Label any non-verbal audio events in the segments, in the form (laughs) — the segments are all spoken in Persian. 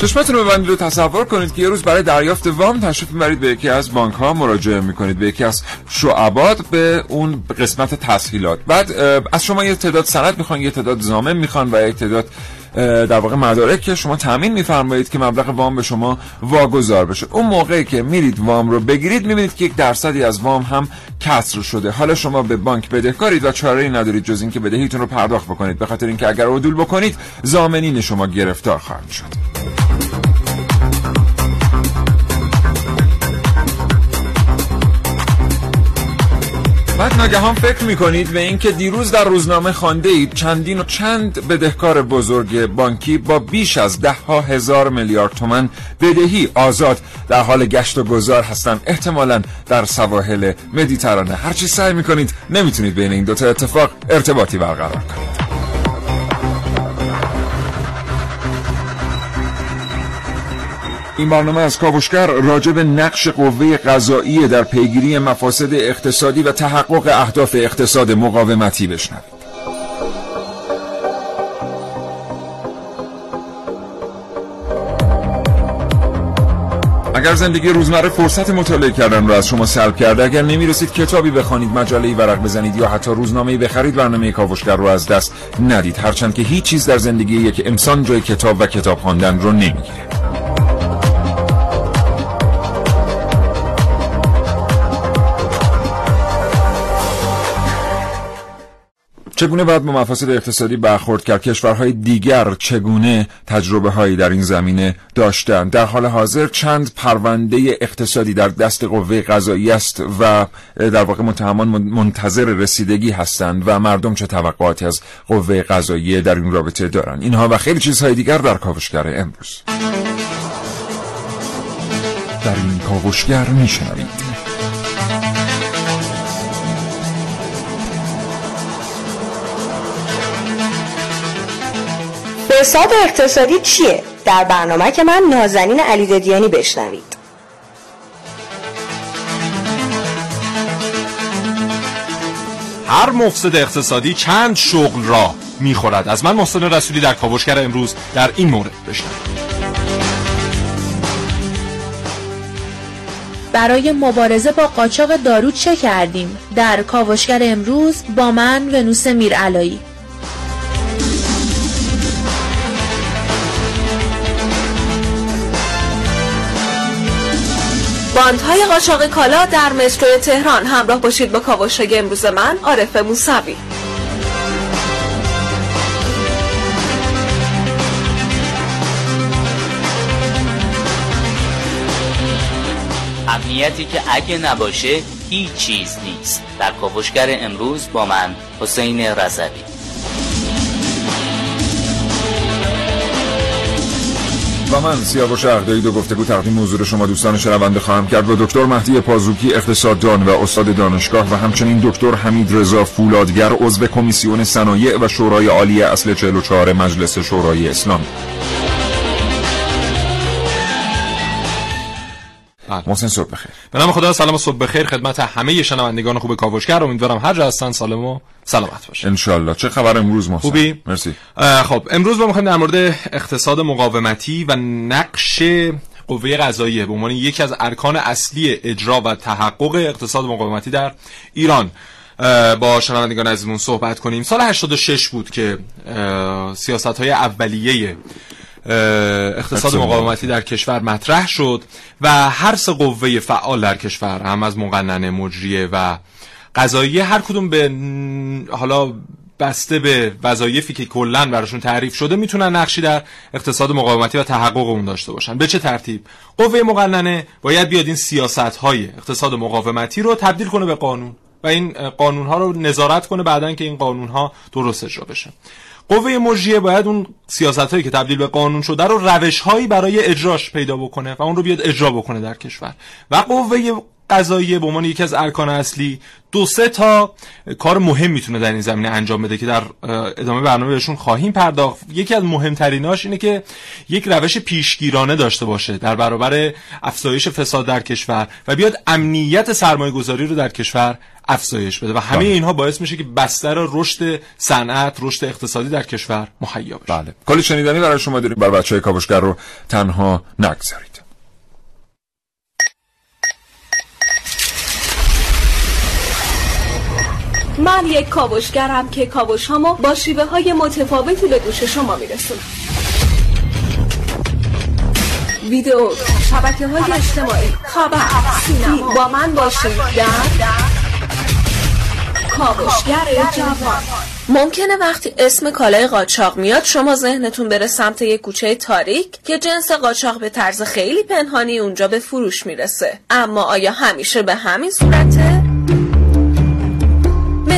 چشمتون رو ببندید و تصور کنید که یه روز برای دریافت وام تشریف می‌برید به یکی از بانک ها مراجعه می‌کنید به یکی از شعبات به اون قسمت تسهیلات. بعد از شما یه تعداد سند می‌خوان یه تعداد زامن می‌خوان و یه تعداد در واقع مدارک که شما تامین میفرمایید که مبلغ وام به شما واگذار بشه. اون موقعی که میرید وام رو بگیرید می‌بینید که یک درصدی از وام هم کسر شده. حالا شما به بانک بدهکارید و چاره ای ندارید جز اینکه بدهیتون رو پرداخت بکنید. به خاطر اینکه اگر عدول بکنید زامنین شما گرفتار خواهند شد. بعد ناگهان فکر می‌کنید به اینکه دیروز در روزنامه خانده اید چندین و چند بدهکار بزرگ بانکی با بیش از ده ها هزار میلیارد تومن بدهی آزاد در حال گشت و گذار هستند. احتمالا در سواحل مدیترانه. هرچی سعی می‌کنید نمی‌تونید بین این دوتا اتفاق ارتباطی برقرار کنید. این برنامه از کاوشگر راجع به نقش قوه قضایی در پیگیری مفاسد اقتصادی و تحقق اهداف اقتصاد مقاومتی بشنوید. اگر زندگی روزمره فرصت مطالعه کردن رو از شما سلب کرده اگر نمی‌رسید کتابی بخوانید مجله ورق بزنید یا حتی روزنامه بخرید برنامه کاوشگر رو از دست ندید. هرچند که هیچ چیز در زندگی یک انسان جای کتاب و کتاب خواندن رو نمی‌گیره. چگونه باید با مفاسد اقتصادی برخورد کرد؟ کشورهای دیگر چگونه تجربه هایی در این زمینه داشتن در حال حاضر چند پرونده اقتصادی در دست قوه قضایی است و در واقع متهمان منتظر رسیدگی هستند و مردم چه توقعاتی از قوه قضایی در این رابطه دارند؟ اینها و خیلی چیزهای دیگر در کاوشگر امروز. در این کاوشگر میشنوید فساد اقتصادی چیه؟ در برنامه که من نازنین علی ددیانی بشنوید هر مفسد اقتصادی چند شغل را می‌خورد از من محسن رسولی در کاوشگر امروز در این مورد بشنوید برای مبارزه با قاچاق دارو چه کردیم؟ در کاوشگر امروز با من ونوس میرعلایی باندهای قاچاق کالا در مترو تهران. همراه باشید با کاوشای امروز من عارف موسوی. امنیتی که اگه نباشه هیچ چیز نیست. در کاوشگر امروز با من حسین رضوی. و من سیاوش اهدایی دو گفتگو تقدیم حضور شما دوستان شنونده خواهم کرد با دکتر مهدی پازوکی اقتصاددان و استاد دانشگاه و همچنین دکتر حمید رضا فولادگر عضو کمیسیون صنایع و شورای عالی اصل 44 مجلس شورای اسلامی. محسن صبح بخیر. به نام خدا سلام و صبح بخیر. خدمت همه شنوندگان خوب کاوشگر. امیدوارم هر جا هستن سالم و سلامت باشن انشالله چه خبر امروز محسن؟ خوبی؟ مرسی. خب امروز ما می‌خوایم در مورد اقتصاد مقاومتی و نقش قوه قضاییه به عنوان یکی از ارکان اصلی اجرا و تحقق اقتصاد مقاومتی در ایران. با شنوندگان عزیزمون صحبت کنیم. سال 86 بود که سیاست های اولیه اقتصاد مقاومتی در کشور مطرح شد و هر سه قوه فعال در کشور هم از مقننه مجریه و قضایی هر کدوم به حالا بسته به وظایفی که کلا براشون تعریف شده می‌تونن نقشی در اقتصاد مقاومتی و تحقق اون داشته باشن. به چه ترتیب؟ قوه مقننه باید بیاد این سیاست های اقتصاد مقاومتی رو تبدیل کنه به قانون و این قانون ها رو نظارت کنه بعدا که این قانون ها درست اجرا بشه. قوه مجریه باید اون سیاست هایی که تبدیل به قانون شده رو روش هایی برای اجراش پیدا بکنه و اون رو بیاد اجرا بکنه در کشور. و قوه قضاییه به عنوان یکی از ارکان اصلی دو سه تا کار مهم می‌تونه در این زمینه انجام بده که در ادامه برنامه بهشون خواهیم پرداخت. یکی از مهمتریناش اینه که یک روش پیشگیرانه داشته باشه در برابر افزایش فساد در کشور و بیاد امنیت سرمایه گذاری رو در کشور افزایش بده و همه بله. اینها باعث میشه که بستر رشد صنعت رشد اقتصادی در کشور مهیا بشه. بله. کلی شنیدنی برای شما داریم. برای بچهای کاوشگر رو تنها نگذارید. من یک کاوشگرم که کاوش هامو با شیوه های متفاوتی به گوش شما میرسونم. ویدیو شبکه های اجتماعی خبر سینما با من باشید. در کاوشگر جوان ممکنه وقتی اسم کالای قاچاق میاد شما ذهنتون بره سمت یک کوچه تاریک که جنس قاچاق به طرز خیلی پنهانی اونجا به فروش می‌رسه اما آیا همیشه به همین صورته؟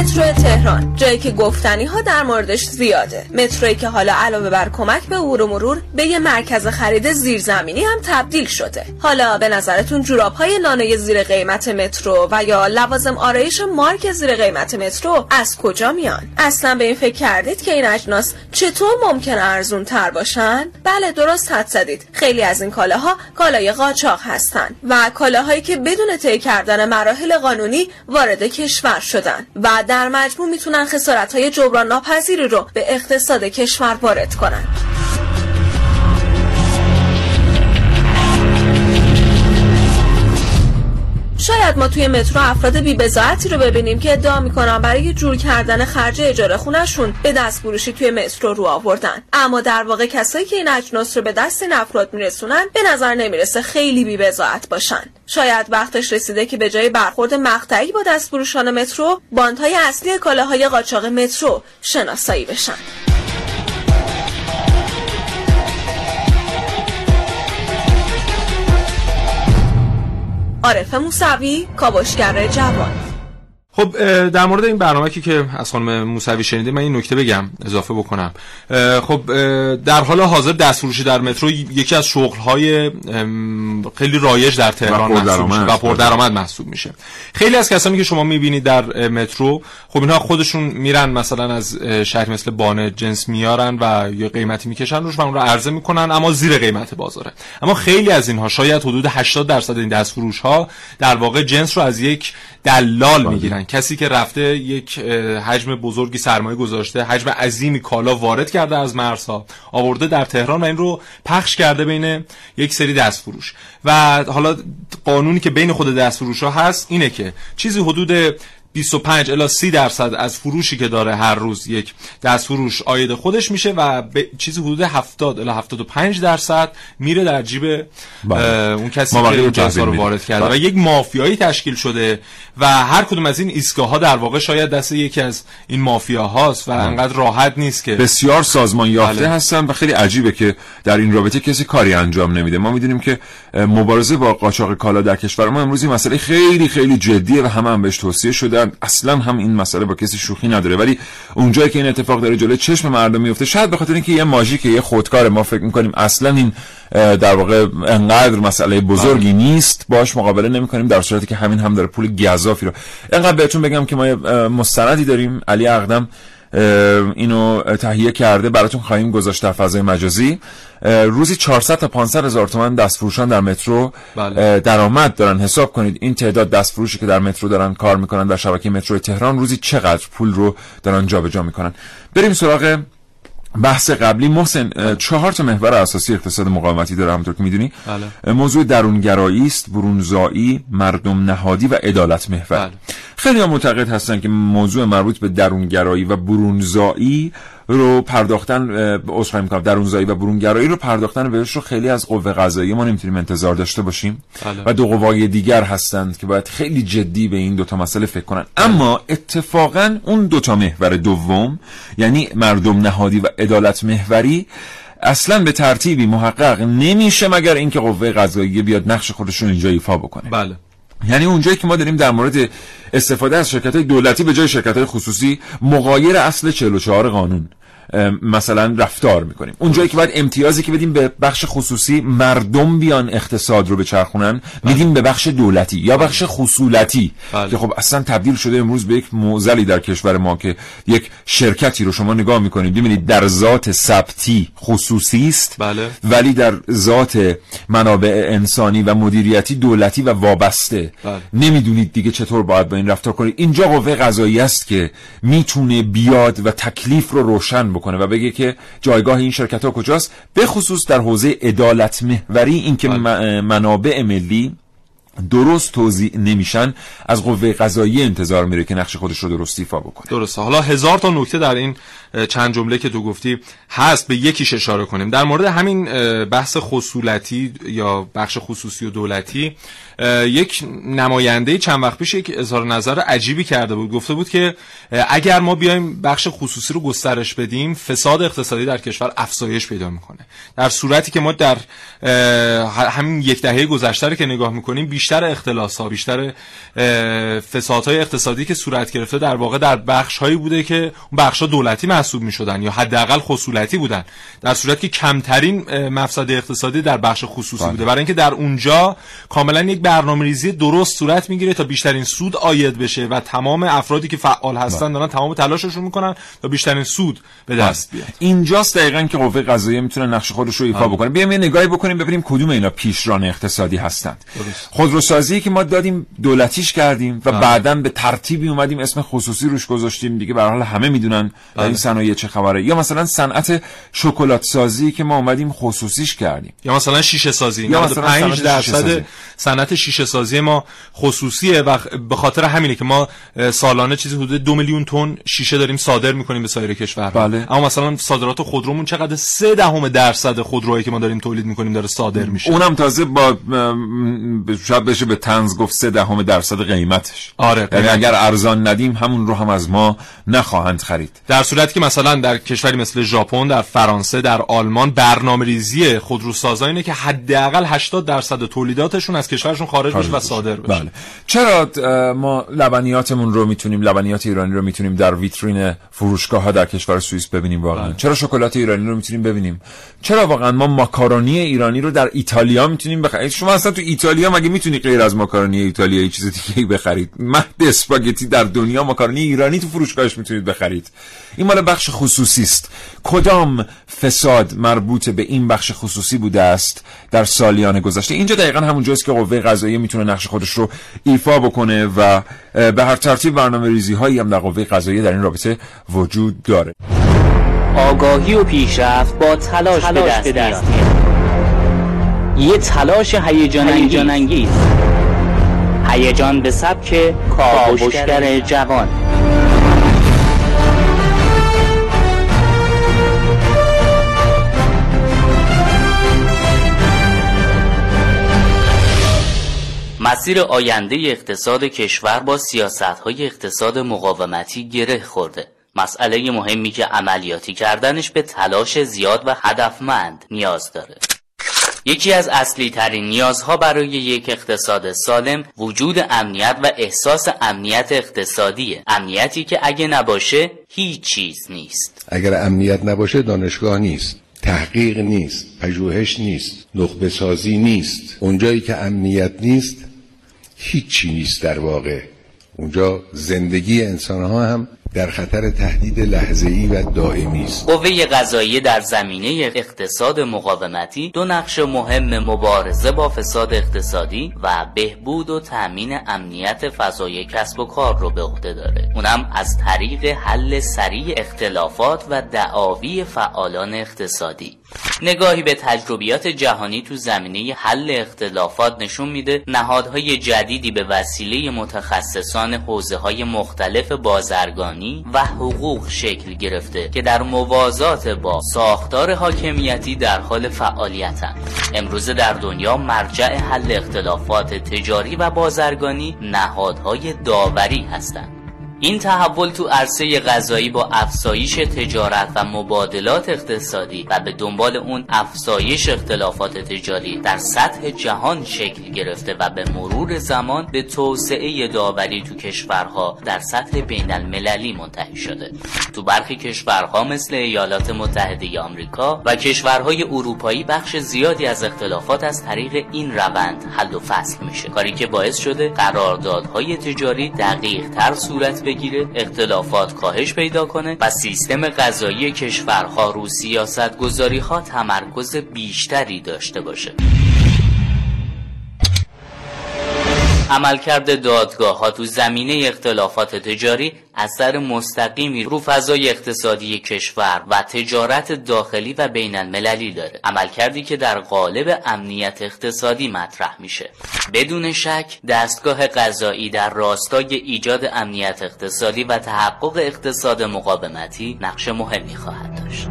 مترو تهران. جایی که گفتنی ها در موردش زیاده. متروی که حالا علاوه بر کمک به عبور و مرور به یه مرکز خرید زیرزمینی هم تبدیل شده. حالا به نظرتون جوراب های لانه زیر قیمت مترو و یا لوازم آرایش مارک زیر قیمت مترو از کجا میان؟ اصلا به این فکر کردید که این اجناس چطور ممکن ارزون تر باشن؟ بله درست حد زدید. خیلی از این کالاها کالای قاچاق هستند و کالاهایی که بدون طی کردن مراحل قانونی وارد کشور شدن و در مجموع می‌تونن خسارت های جبران ناپذیری رو به اقتصاد کشور وارد کنن. شاید ما توی مترو افراد بی‌بضاعتی رو ببینیم که ادعا می‌کنن برای جور کردن خرج اجاره خونشون به دست فروشی توی مترو رو آوردن. اما در واقع کسایی که این اجناس رو به دست این افراد میرسونن به نظر نمی‌رسه خیلی بی‌بضاعت باشن. شاید وقتش رسیده که به جای برخورد مقطعی با دست فروشان مترو باندهای اصلی کالاهای قاچاق مترو شناسایی بشن. عارف موسوی کاوشگر جوان. خب در مورد این برنامه که از خانم موسوی شنیدیم من این نکته بگم اضافه بکنم. خب در حال حاضر دستفروشی در مترو یکی از شغل‌های خیلی رایج در تهران محسوب میشه و پردرآمد محسوب میشه. خیلی از کسانی که شما می‌بینید در مترو خب اینها خودشون میرن مثلا از شهر مثل بانه جنس میارن و یه قیمتی می‌کشن روش و اون رو عرضه می‌کنن اما زیر قیمت بازاره. اما خیلی از اینها شاید حدود 80 درصد این دستفروش ها در واقع جنس رو از یک دلال بله. می‌گیرن کسی که رفته یک حجم بزرگی سرمایه گذاشته حجم عظیمی کالا وارد کرده از مرزها آورده در تهران و این رو پخش کرده بین یک سری دستفروش. و حالا قانونی که بین خود دستفروش ها هست اینه که چیزی حدود 25 الا 30 درصد از فروشی که داره هر روز یک دست فروش آید خودش میشه و به چیزی حدود 70 الا 75 درصد میره در جیب بله. اون کسی که این رو وارد کرده بله. و یک مافیایی تشکیل شده و هر کدوم از این ایستگاه ها در واقع شاید دست یکی از این مافیا هاست و بله. انقدر راحت نیست که بسیار سازمان یافته بله. هستن و خیلی عجیبه که در این رابطه کسی کاری انجام نمیده ما می‌دونیم که مبارزه با قاچاق کالا در کشور ما امروزی مسئله خیلی خیلی جدیه و همه هم بهش توصیه شده اصلا هم این مسئله با کسی شوخی نداره. ولی اونجایی که این اتفاق داره جلوی چشم مردم میفته شاید به خاطر اینکه یه ماژیک یه خودکار ما فکر می‌کنیم اصلا این در واقع انقدر مسئله بزرگی بله. نیست باش مقابله نمی‌کنیم در صورتی که همین هم داره پول گزافی رو. انقدر بهتون بگم که ما مستندی داریم. علی اقدم اینو تهیه کرده براتون خواهیم گذاشت در فضای مجازی. روزی 400 تا 500 هزار تومان دستفروشان در مترو بله. درآمد دارن. حساب کنید این تعداد دستفروشی که در مترو دارن کار می‌کنن در شبکه مترو تهران روزی چقدر پول رو دارن جابجا می‌کنن. بریم سراغ بحث قبلی محسن چهار تا محور اساسی اقتصاد مقاومتی داره همونطور که می‌دونی بله. موضوع درونگرایی است برونزایی مردم نهادی و عدالت محور بله. خیلی ها معتقد هستن که موضوع مربوط به درونگرایی و برونزایی رو پرداختن عذرخواهی می‌کنم درونزایی و برونگرایی رو پرداختن بهش رو خیلی از قوه قضایی ما نمی‌تونیم انتظار داشته باشیم. بله. و دو قوای دیگر هستند که باید خیلی جدی به این دوتا مسئله فکر کنن. اما اتفاقا اون دوتا محور دوم یعنی مردم نهادی و عدالت محوری اصلا به ترتیبی محقق نمیشه مگر اینکه قوه قضاییه بیاد نقش خودش رو اینجا ایفا بکنه. بله. یعنی اونجایی که ما داریم در مورد استفاده از شرکت های دولتی به جای شرکت های خصوصی مغایر اصل 44 قانون. مثلا رفتار می‌کنیم اونجایی که باید امتیازی که بدیم به بخش خصوصی مردم بیان اقتصاد رو بچرخونن میدیم به بخش دولتی یا بخش خصولتی بله. که خب اصلا تبدیل شده امروز به یک موزلی در کشور ما که یک شرکتی رو شما نگاه می‌کنید ببینید در ذات ثبتی خصوصی است بله. ولی در ذات منابع انسانی و مدیریتی دولتی و وابسته بله. نمی‌دونید دیگه چطور باید با این رفتار کنید اینجا قوه قضایی است که می‌تونه بیاد و تکلیف رو روشن بکنه و بگه که جایگاه این شرکت ها کجاست به خصوص در حوزه عدالت محوری اینکه بله. منابع ملی درست توضیح نمیشن از قوه قضایی انتظار میره که نقش خودش رو درست ایفا بکنه درسته حالا هزار تا نکته در این چند جمله که تو گفتی هست به یکیش اشاره کنیم. در مورد همین بحث خصولتی یا بخش خصوصی و دولتی یک نماینده چند وقت پیش یک اظهار نظر عجیبی کرده بود. گفته بود که اگر ما بیایم بخش خصوصی رو گسترش بدیم فساد اقتصادی در کشور افزایش پیدا می‌کنه. در صورتی که ما در همین یک دهه گذشته که نگاه می‌کنیم بیشتر اختلاس ها بیشتر فسادهای اقتصادی که صورت گرفته در واقع در بخش هایی بوده که اون بخش ها دولتی محسوب می‌شدن یا حداقل خصولتی بودن در صورتی که کمترین مفسد اقتصادی در بخش خصوصی بوده. برای اینکه در اونجا کاملا یک برنامه ریزی درست صورت می‌گیره تا بیشترین سود آید بشه و تمام افرادی که فعال هستن دارن تمام تلاششون می‌کنن تا بیشترین سود به دست بیاد. اینجاست دقیقا که قوه قضاییه می‌تونه نقش خودش رو ایفا بکنه. بیایم یه نگاهی بکنیم ببینیم کدوم اینا پیشران اقتصادی هستند. خودروسازی که ما دادیم دولتیش کردیم و بعدا به ترتیبی اومدیم اسم خصوصی روش گذاشتیم. دیگه به حال همه می‌دونن. این صنایع چه خبره. یا مثلا صنعت شکلات سازی که ما اومدیم خصوصیش کردیم. یا مثلا شیشه سازی یا مثلا 5 درصد صنعت شیشه سازی ما خصوصیه و به خاطر همینه که ما سالانه چیزی حدود دو میلیون تن شیشه داریم صادر می‌کنیم به سایر کشور. بله. اما مثلا صادرات خودرومون چقدر؟ سه دهم درصد خودرویی که ما داریم تولید می‌کنیم داره صادر میشه. اونم تازه با شاید بشه به تنز گفت سه دهم درصد قیمتش. آره یعنی اگر ارزان ندیم همون رو هم از ما نخواهند خرید. در صورتی که مثلا در کشوری مثل ژاپن در فرانسه در آلمان برنامه‌ریزی خودروسازا اینه که حداقل 80 درصد تولیداتشون از کشورشون خارج بشه و صادر بشه. بله. چرا ما لبنیاتمون رو می‌تونیم لبنیات ایرانی رو می‌تونیم در ویترین فروشگاه ها در کشور سوئیس ببینیم واقعا؟ بله. چرا شکلات ایرانی رو می‌تونیم ببینیم؟ چرا واقعا ما ماکارونی ایرانی رو در ایتالیا می‌تونیم بخرید شما اصلا تو ایتالیا مگه می‌تونی غیر از ماکارونی ایتالیایی چیز دیگه بخرید؟ مهد اسپاگتی در دنیا ماکارونی ایرانی تو فروشگاهش می‌تونید بخرید. این مال بخش خصوصی است. کدام فساد مربوط به این بخش خصوصی بوده است در سالیان گذشته؟ اینجا دقیقا همون جاست که قوه قضاییه می‌تونه نقش خودش رو ایفا بکنه و به هر ترتیب برنامه ریزی هایی هم در قوه قضاییه در این رابطه وجود داره. آگاهی و پیشرفت با تلاش, تلاش به دست میاد. یه تلاش هیجان انگیز هیجان به سبک کاوشگر جوان. مسیر آینده اقتصاد کشور با سیاست های اقتصاد مقاومتی گره خورده. مسئله مهمی که عملیاتی کردنش به تلاش زیاد و هدفمند نیاز داره. یکی از اصلی ترین نیازها برای یک اقتصاد سالم وجود امنیت و احساس امنیت اقتصادیه. امنیتی که اگه نباشه هیچ چیز نیست. اگر امنیت نباشه دانشگاه نیست. تحقیق نیست. پژوهش نیست. نخبه سازی نیست. اونجایی که امنیت نیست هیچی نیست در واقع اونجا زندگی انسان ها هم در خطر تهدید لحظه‌ای و دائمی است. قوه قضاییه در زمینه اقتصاد مقاومتی دو نقش مهم مبارزه با فساد اقتصادی و بهبود و تأمین امنیت فضای کسب و کار رو به عهده داره. اونم از طریق حل سریع اختلافات و دعاوی فعالان اقتصادی. نگاهی به تجربیات جهانی تو زمینه حل اختلافات نشون میده نهادهای جدیدی به وسیله متخصصان حوزه های مختلف بازرگانی و حقوق شکل گرفته که در موازات با ساختار حاکمیتی در حال فعالیتند امروزه در دنیا مرجع حل اختلافات تجاری و بازرگانی نهادهای داوری هستند. این تحول تو عرصه غذایی با افزایش تجارت و مبادلات اقتصادی و به دنبال اون افزایش اختلافات تجاری در سطح جهان شکل گرفته و به مرور زمان به توسعه داوری تو کشورها در سطح بین المللی منتهی شده. تو برخی کشورها مثل ایالات متحده آمریکا و کشورهای اروپایی بخش زیادی از اختلافات از طریق این روند حل و فصل میشه. کاری که باعث شده قراردادهای تجاری دقیق تر صورت بگیره اختلافات کاهش پیدا کنه و سیستم غذایی کشورها رو سیاست گذاری ها تمرکز بیشتری داشته باشه. عملکرد دادگاه ها تو زمینه اختلافات تجاری اثر مستقیمی رو فضای اقتصادی کشور و تجارت داخلی و بین المللی داره. عملکردی که در قالب امنیت اقتصادی مطرح میشه. بدون شک دستگاه قضایی در راستای ایجاد امنیت اقتصادی و تحقق اقتصاد مقاومتی نقش مهمی خواهد داشت.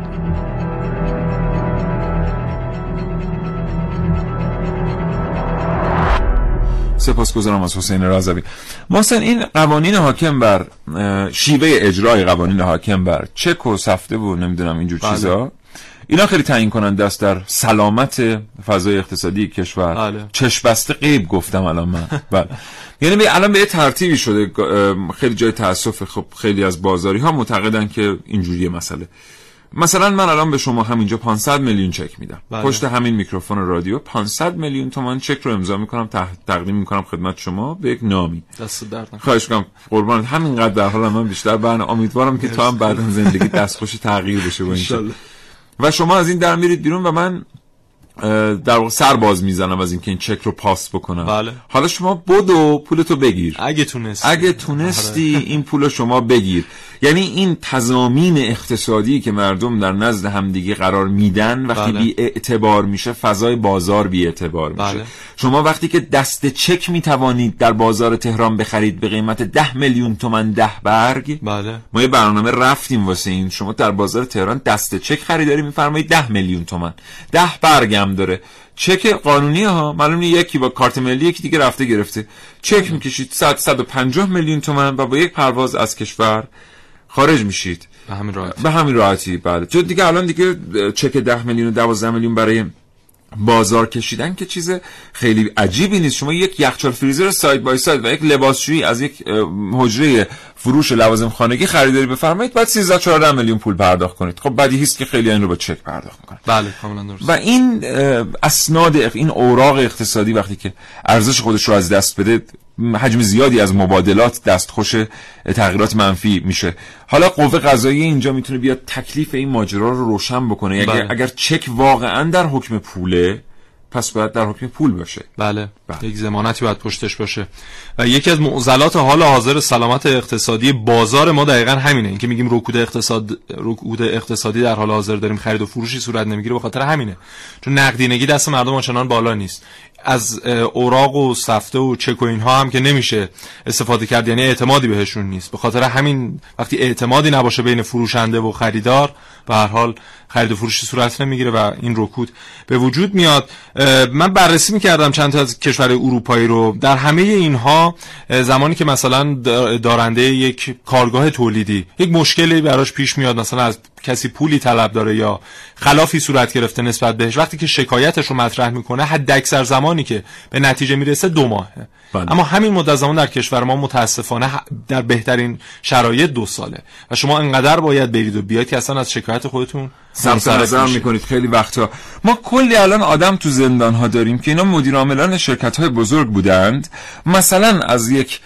سپاسگزارم از حسین رازوی محسن این قوانین حاکم بر شیوه اجرای قوانین حاکم بر چک و سفته و نمی‌دونم اینجور بله. چیزا اینا خیلی تعیین کننده است در سلامت فضای اقتصادی کشور بله. چشم بسته غیب گفتم الان من (laughs) بله. یعنی الان به یه ترتیبی شده خیلی جای تاسف خب خیلی از بازاری ها معتقدن که اینجوریه مسئله مثلا من الان به شما همینجا 500 میلیون چک میدم. بله. پشت همین میکروفون رادیو 500 میلیون تومان چک رو امضا می‌کنم تقدیم می‌کنم خدمت شما به یک نامی. دست درد خواهش کنم قربان همینقدر در حال من بیشتر برنامه. امیدوارم که تو هم بعد زندگی دستخوش تغییر بشه با این و شما از این در میرید بیرون و من در واقع سر باز می‌زنم از اینکه این چک رو پاس بکنم. بله. حالا شما بدو پولتو بگیر. اگه تونستی. اگه تونستی آره. این پول شما بگیر. یعنی این تضامین اقتصادی که مردم در نزد همدیگه قرار میدن وقتی بله. بی اعتبار میشه فضای بازار بی اعتبار میشه بله. شما وقتی که دست چک می‌توانید در بازار تهران بخرید به قیمت ده میلیون تومن ده برگ بله. ما یه برنامه رفتیم واسه این شما در بازار تهران دست چک خریداری میفرمایید ده میلیون تومن ده برگ هم داره چک قانونی ها معلومه یکی با کارت ملی یکی دیگه رفته گرفته چک می‌کشید 100 150 میلیون تومن و با یک پرواز از کشور خارج میشید. به همین راحتی. به همین راحتی بله. چون دیگه الان دیگه چک 10 میلیون و 12 میلیون برای بازار کشیدن که چیز خیلی عجیبی نیست. شما یک یخچال فریزر ساید بای ساید و یک لباسشویی از یک حجره فروش لوازم خانگی خریداری بفرمایید بعد 13 14 میلیون پول پرداخت کنید. خب بدی هست که خیلی این رو با چک پرداخت می‌کنن. بله کاملا درست. و این اسناد این اوراق اقتصادی وقتی که ارزش خودش رو از دست بده حجم زیادی از مبادلات دستخوش تغییرات منفی میشه. حالا قوه قضایی اینجا می‌تونه بیاد تکلیف این ماجرا رو روشن بکنه. بله. اگر, اگر چک واقعا در حکم پوله پس باید در حکم پول باشه. بله, بله. یک زمانتی باید پشتش باشه. و یکی از معضلات حال حاضر سلامت اقتصادی بازار ما دقیقا همینه. اینکه میگیم رکود اقتصاد رکود اقتصادی در حال حاضر داریم خرید و فروشی صورت نمی‌گیره به خاطر همینه. چون نقدینگی دست مردم آنچنان بالا نیست. از اوراق و سفته و چک و اینها هم که نمیشه استفاده کرد یعنی اعتمادی بهشون نیست. به خاطر همین وقتی اعتمادی نباشه بین فروشنده و خریدار به هر حال خرید و فروشی صورت نمی‌گیره و این رکود به وجود میاد. من بررسی می‌کردم چند تا از کشور اروپایی رو. در همه اینها زمانی که مثلا دارنده یک کارگاه تولیدی یک مشکلی براش پیش میاد مثلا از کسی پولی طلب داره یا خلافی صورت گرفته نسبت بهش وقتی که شکایتش رو مطرح می‌کنه حد اکثر زمانی که به نتیجه می‌رسه دو ماهه. بله. اما همین مدت زمان در کشور ما متاسفانه در بهترین شرایط دو ساله. و شما انقدر باید برید و بیاید که اصلا از شکایت خودتون صرف نظر می‌کنید. خیلی وقتا ما کلی الان آدم تو زندان ها داریم که اینا مدیر عاملان شرکت های بزرگ بودند. مثلا از یک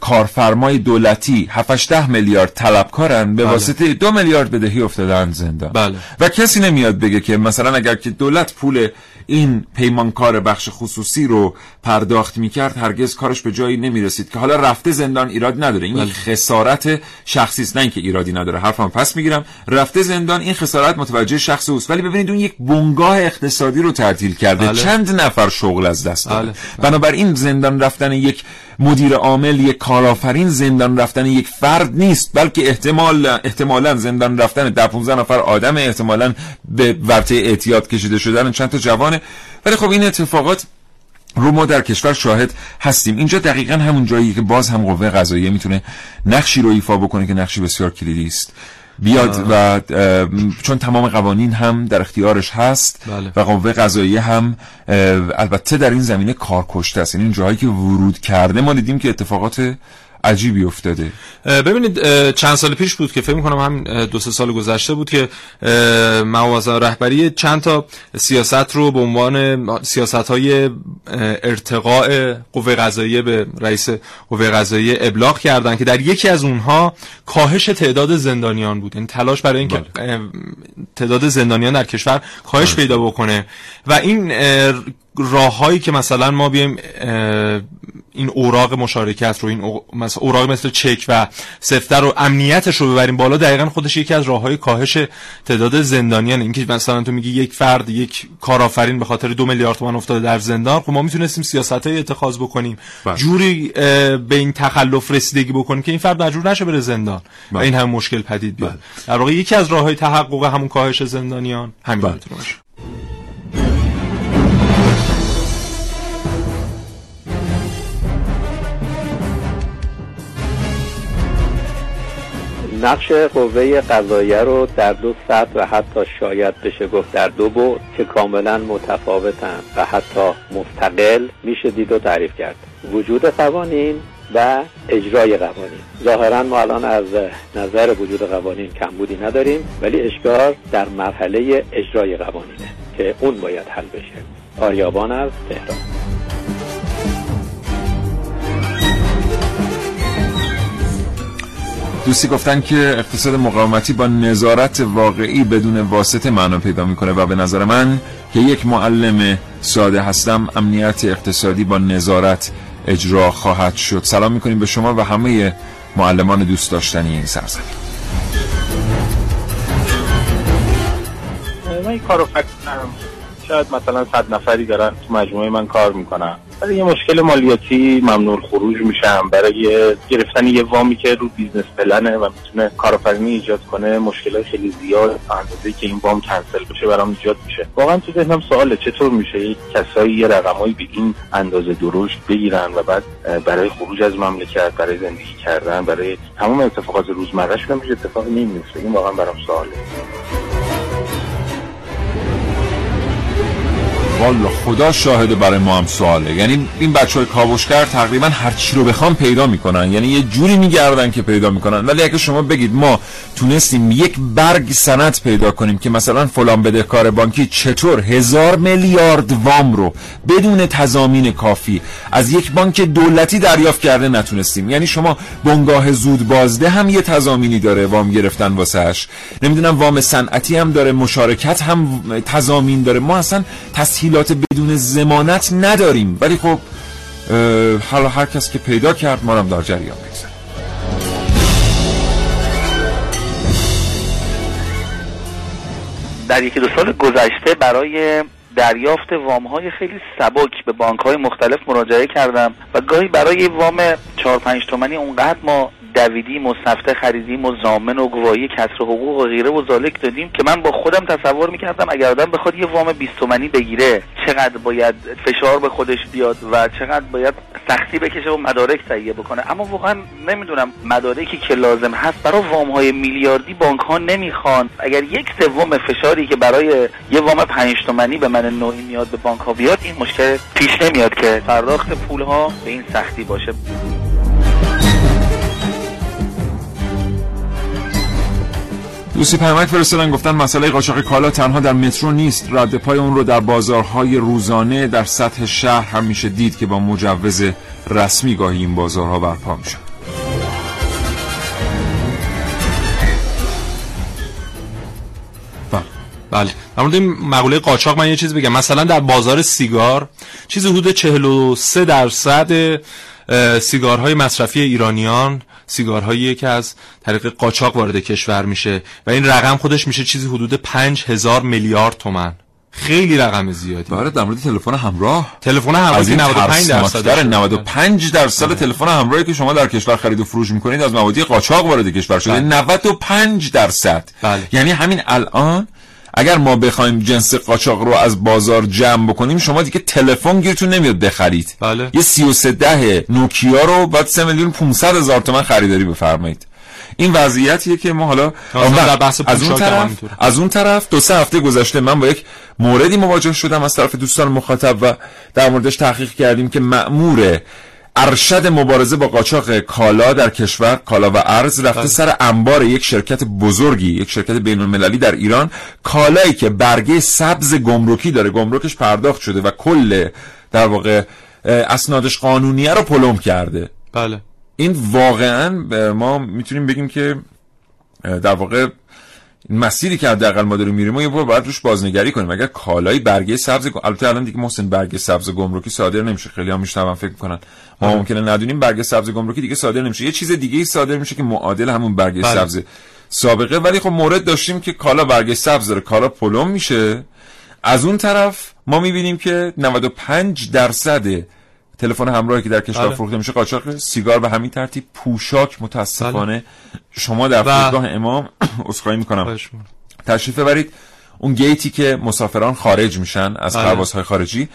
کارفرمای دولتی 7 میلیارد طلبکارن به بله. واسطه دو میلیارد بدهی افتادن زندان بله. و کسی نمیاد بگه که مثلا اگر که دولت پول این پیمانکار بخش خصوصی رو پرداخت می‌کرد هرگز کارش به جایی نمی‌رسید که حالا رفته زندان ایراد نداره. این بله. خسارت شخصی است نه اینکه ایرادی نداره. حرفم پس می‌گیرم. رفته زندان این خسارت متوجه شخص اوست. ولی ببینید اون یک بنگاه اقتصادی رو تعطیل کرده. بله. چند نفر شغل از دست داده. بله. بنابراین زندان رفتن یک مدیر عامل یک کارآفرین زندان رفتن یک فرد نیست بلکه احتمال احتمالا زندان رفتن ده 15 نفر آدم احتمالا به ورطه اعتیاد کشیده شدن چند تا جوانه ولی خب این اتفاقات رو ما در کشور شاهد هستیم. اینجا دقیقا همون جایی که باز هم قوه قضاییه می‌تونه نقشی رو ایفا بکنه که نقشی بسیار کلیدی است. بیاد و چون تمام قوانین هم در اختیارش هست بله. و قوه قضاییه هم البته در این زمینه کار کشته است. یعنی این جاهایی که ورود کرده ما دیدیم که اتفاقات عجیبی افتاده ببینید چند سال پیش بود که فکر می‌کنم هم دو سه سال گذشته بود که موازه رهبری چند تا سیاست رو به عنوان سیاست های ارتقاء قوه قضاییه به رئیس قوه قضاییه ابلاغ کردن که در یکی از اونها کاهش تعداد زندانیان بود این یعنی تلاش برای اینکه بله. تعداد زندانیان در کشور کاهش بله. پیدا بکنه و این راههایی که مثلا ما بیایم این اوراق مشارکت رو این مثلا اوراق مثل چک و سفتر رو امنیتش رو ببریم بالا دقیقا خودش یکی از راههای کاهش تعداد زندانیان اینکه مثلا تو میگی یک فرد یک کارآفرین به خاطر دو میلیارد تومان افتاده در زندان خب ما می‌تونستیم سیاست های اتخاذ بکنیم. بله. جوری به این تخلف رسیدگی بکنیم که این فرد مجبور نشه بره زندان. و بله. این هم مشکل پدید بیاد. بله. در واقع یکی از راههای تحقق همون کاهش زندانیان. همین نقش قوه قضاییه رو در دو سطح و حتی شاید بشه گفت در دو بود که کاملا متفاوتن و حتی مستقل میشه دید و تعریف کرد. وجود قوانین و اجرای قوانین. ظاهرا ما الان از نظر وجود قوانین کمبودی نداریم ولی اشکار در مرحله اجرای قوانینه که اون باید حل بشه. آریابان از تهران. دوستی گفتن که اقتصاد مقاومتی با نظارت واقعی بدون واسطه معنا پیدا می‌کنه و به نظر من که یک معلم ساده هستم امنیت اقتصادی با نظارت اجرا خواهد شد. سلام می‌کنیم به شما و همه معلمان دوست داشتنی این سرزمین. من کارو فکر شاید مثلا صد نفری دارن تو مجموعه من کار می‌کنن. برای یه مشکل مالیاتی ممنوع خروج میشم. برای گرفتن یه وامی که رو business plan ه و می‌تونه کارآفرینی ایجاد کنه مشکل خیلی زیاد اندازه که این وام کنسل بشه برام ایجاد میشه. واقعا تو ذهنم سواله چطور میشه کسایی یه رقمایی به این اندازه درشت بگیرن و بعد برای خروج از مملکت برای زندگی کردن برای تمام اتفاقات روزمرهشون هم اتفاقی نمیفته این واقعا برام سواله. والا خدا شاهده برای ما هم سواله. یعنی این بچه های کاوشگر تقریبا هر چی رو بخوام پیدا می‌کنن. یعنی یه جوری میگردن که پیدا می‌کنن. ولی اگه شما بگید ما تونستیم یک برگ سنت پیدا کنیم که مثلا فلان بدهکار بانکی چطور هزار میلیارد وام رو بدون تضامین کافی از یک بانک دولتی دریافت کرده نتونستیم. یعنی شما بنگاه زود بازده هم یه تضامینی داره وام گرفتن واسهش نمی‌دونم وام صنعتی هم داره مشارکت هم تضامین داره. ما اصلا تسهیلات بدون زمانت نداریم. ولی خب حالا هر کس که پیدا کرد ما هم در جریان بگذاریم در یکی دو سال گذشته برای دریافت وام های خیلی سبک به بانک های مختلف مراجعه کردم و گاهی برای وام 4 5 تومانی اونقدر ما دویدیم و سفته خریدیم و زامن و گواهی کسر حقوق و غیره و زالک دادیم که من با خودم تصور می‌کردم اگر آدم بخواد یه وام 20 تومانی بگیره چقدر باید فشار به خودش بیاد و چقدر باید سختی بکشه و مدارک تهیه بکنه. اما واقعا نمی‌دونم مدارکی که لازم هست برای وام های میلیاردی بانک ها نمی‌خوان. اگر یک سوم فشاری که برای یه وام 5 تومانی به من نوعی میاد به بانک ها بیاد این مشکل پیش نمیاد که پرداخت پول ها به این سختی باشه. دوستی پیامک فرستادن گفتن مسئله قاچاق کالا تنها در مترو نیست. رد پای اون رو در بازارهای روزانه در سطح شهر هم میشه دید که با مجوز رسمی گاهی این بازارها برپا میشن. بله. بله. در مورد این مقوله قاچاق من یه چیز بگم. مثلا در بازار سیگار چیزی حدود 43 درصد سیگارهای مصرفی ایرانیان سیگارهایی که از طریق قاچاق وارد کشور میشه و این رقم خودش میشه چیزی حدود 5000 میلیارد تومن خیلی رقم زیادی. بله در مورد تلفن همراه. تلفن همراه 95 درصد 95 درصد تلفن همراهی که شما در کشور خرید و فروش می‌کنید از موادی قاچاق وارد کشور شده. 95 درصد. بله. یعنی همین الان اگر ما بخوایم جنس قاچاق رو از بازار جمع بکنیم شما دیگه تلفن گیرتون نمیاد بخرید بله. یه 33 ده نوکیا رو بعد 3 میلیون 500 هزار تومن خریداری بفرمایید این وضعیتیه که ما حالا بحث از اون طرف همینطوره. از اون طرف دو سه هفته گذشته من با یک موردی مواجه شدم از طرف دوستان مخاطب و در موردش تحقیق کردیم که مأمور ارشد مبارزه با قاچاق کالا در کشور کالا و ارز رفته سر انبار یک شرکت بزرگی یک شرکت بین المللی در ایران کالایی که برگه سبز گمرکی داره. گمرکش پرداخت شده و کل در واقع اسنادش قانونیه رو پلم کرده. بله. این واقعا ما می‌تونیم بگیم که در واقع مسیری که حداقل ما داریم میریم و یه بار باید روش بازنگری کنیم. اگر کالای برگه سبز البته الان دیگه محسن برگه سبز گمرکی صادر نمیشه. خیلی هم میشنون فکر می‌کنن. ما ممکنه ندونیم برگه سبز گمرکی دیگه صادر نمیشه. یه چیز دیگه ای صادر میشه که معادل همون برگه بله. سبز سابقه. ولی خب مورد داشتیم که کالا برگه سبز داره. کالا پلم میشه. از اون طرف ما می‌بینیم که 95 درصد تلفن همراهی که در کشور بله. فروخته میشه قاچاق سیگار به همین ترتیب پوشاک متاسفانه شما در و- فرودگاه امام (coughs) استدعا می‌کنم. تشریف ببرید اون گیتی که مسافران خارج میشن از بله. پروازهای خارجی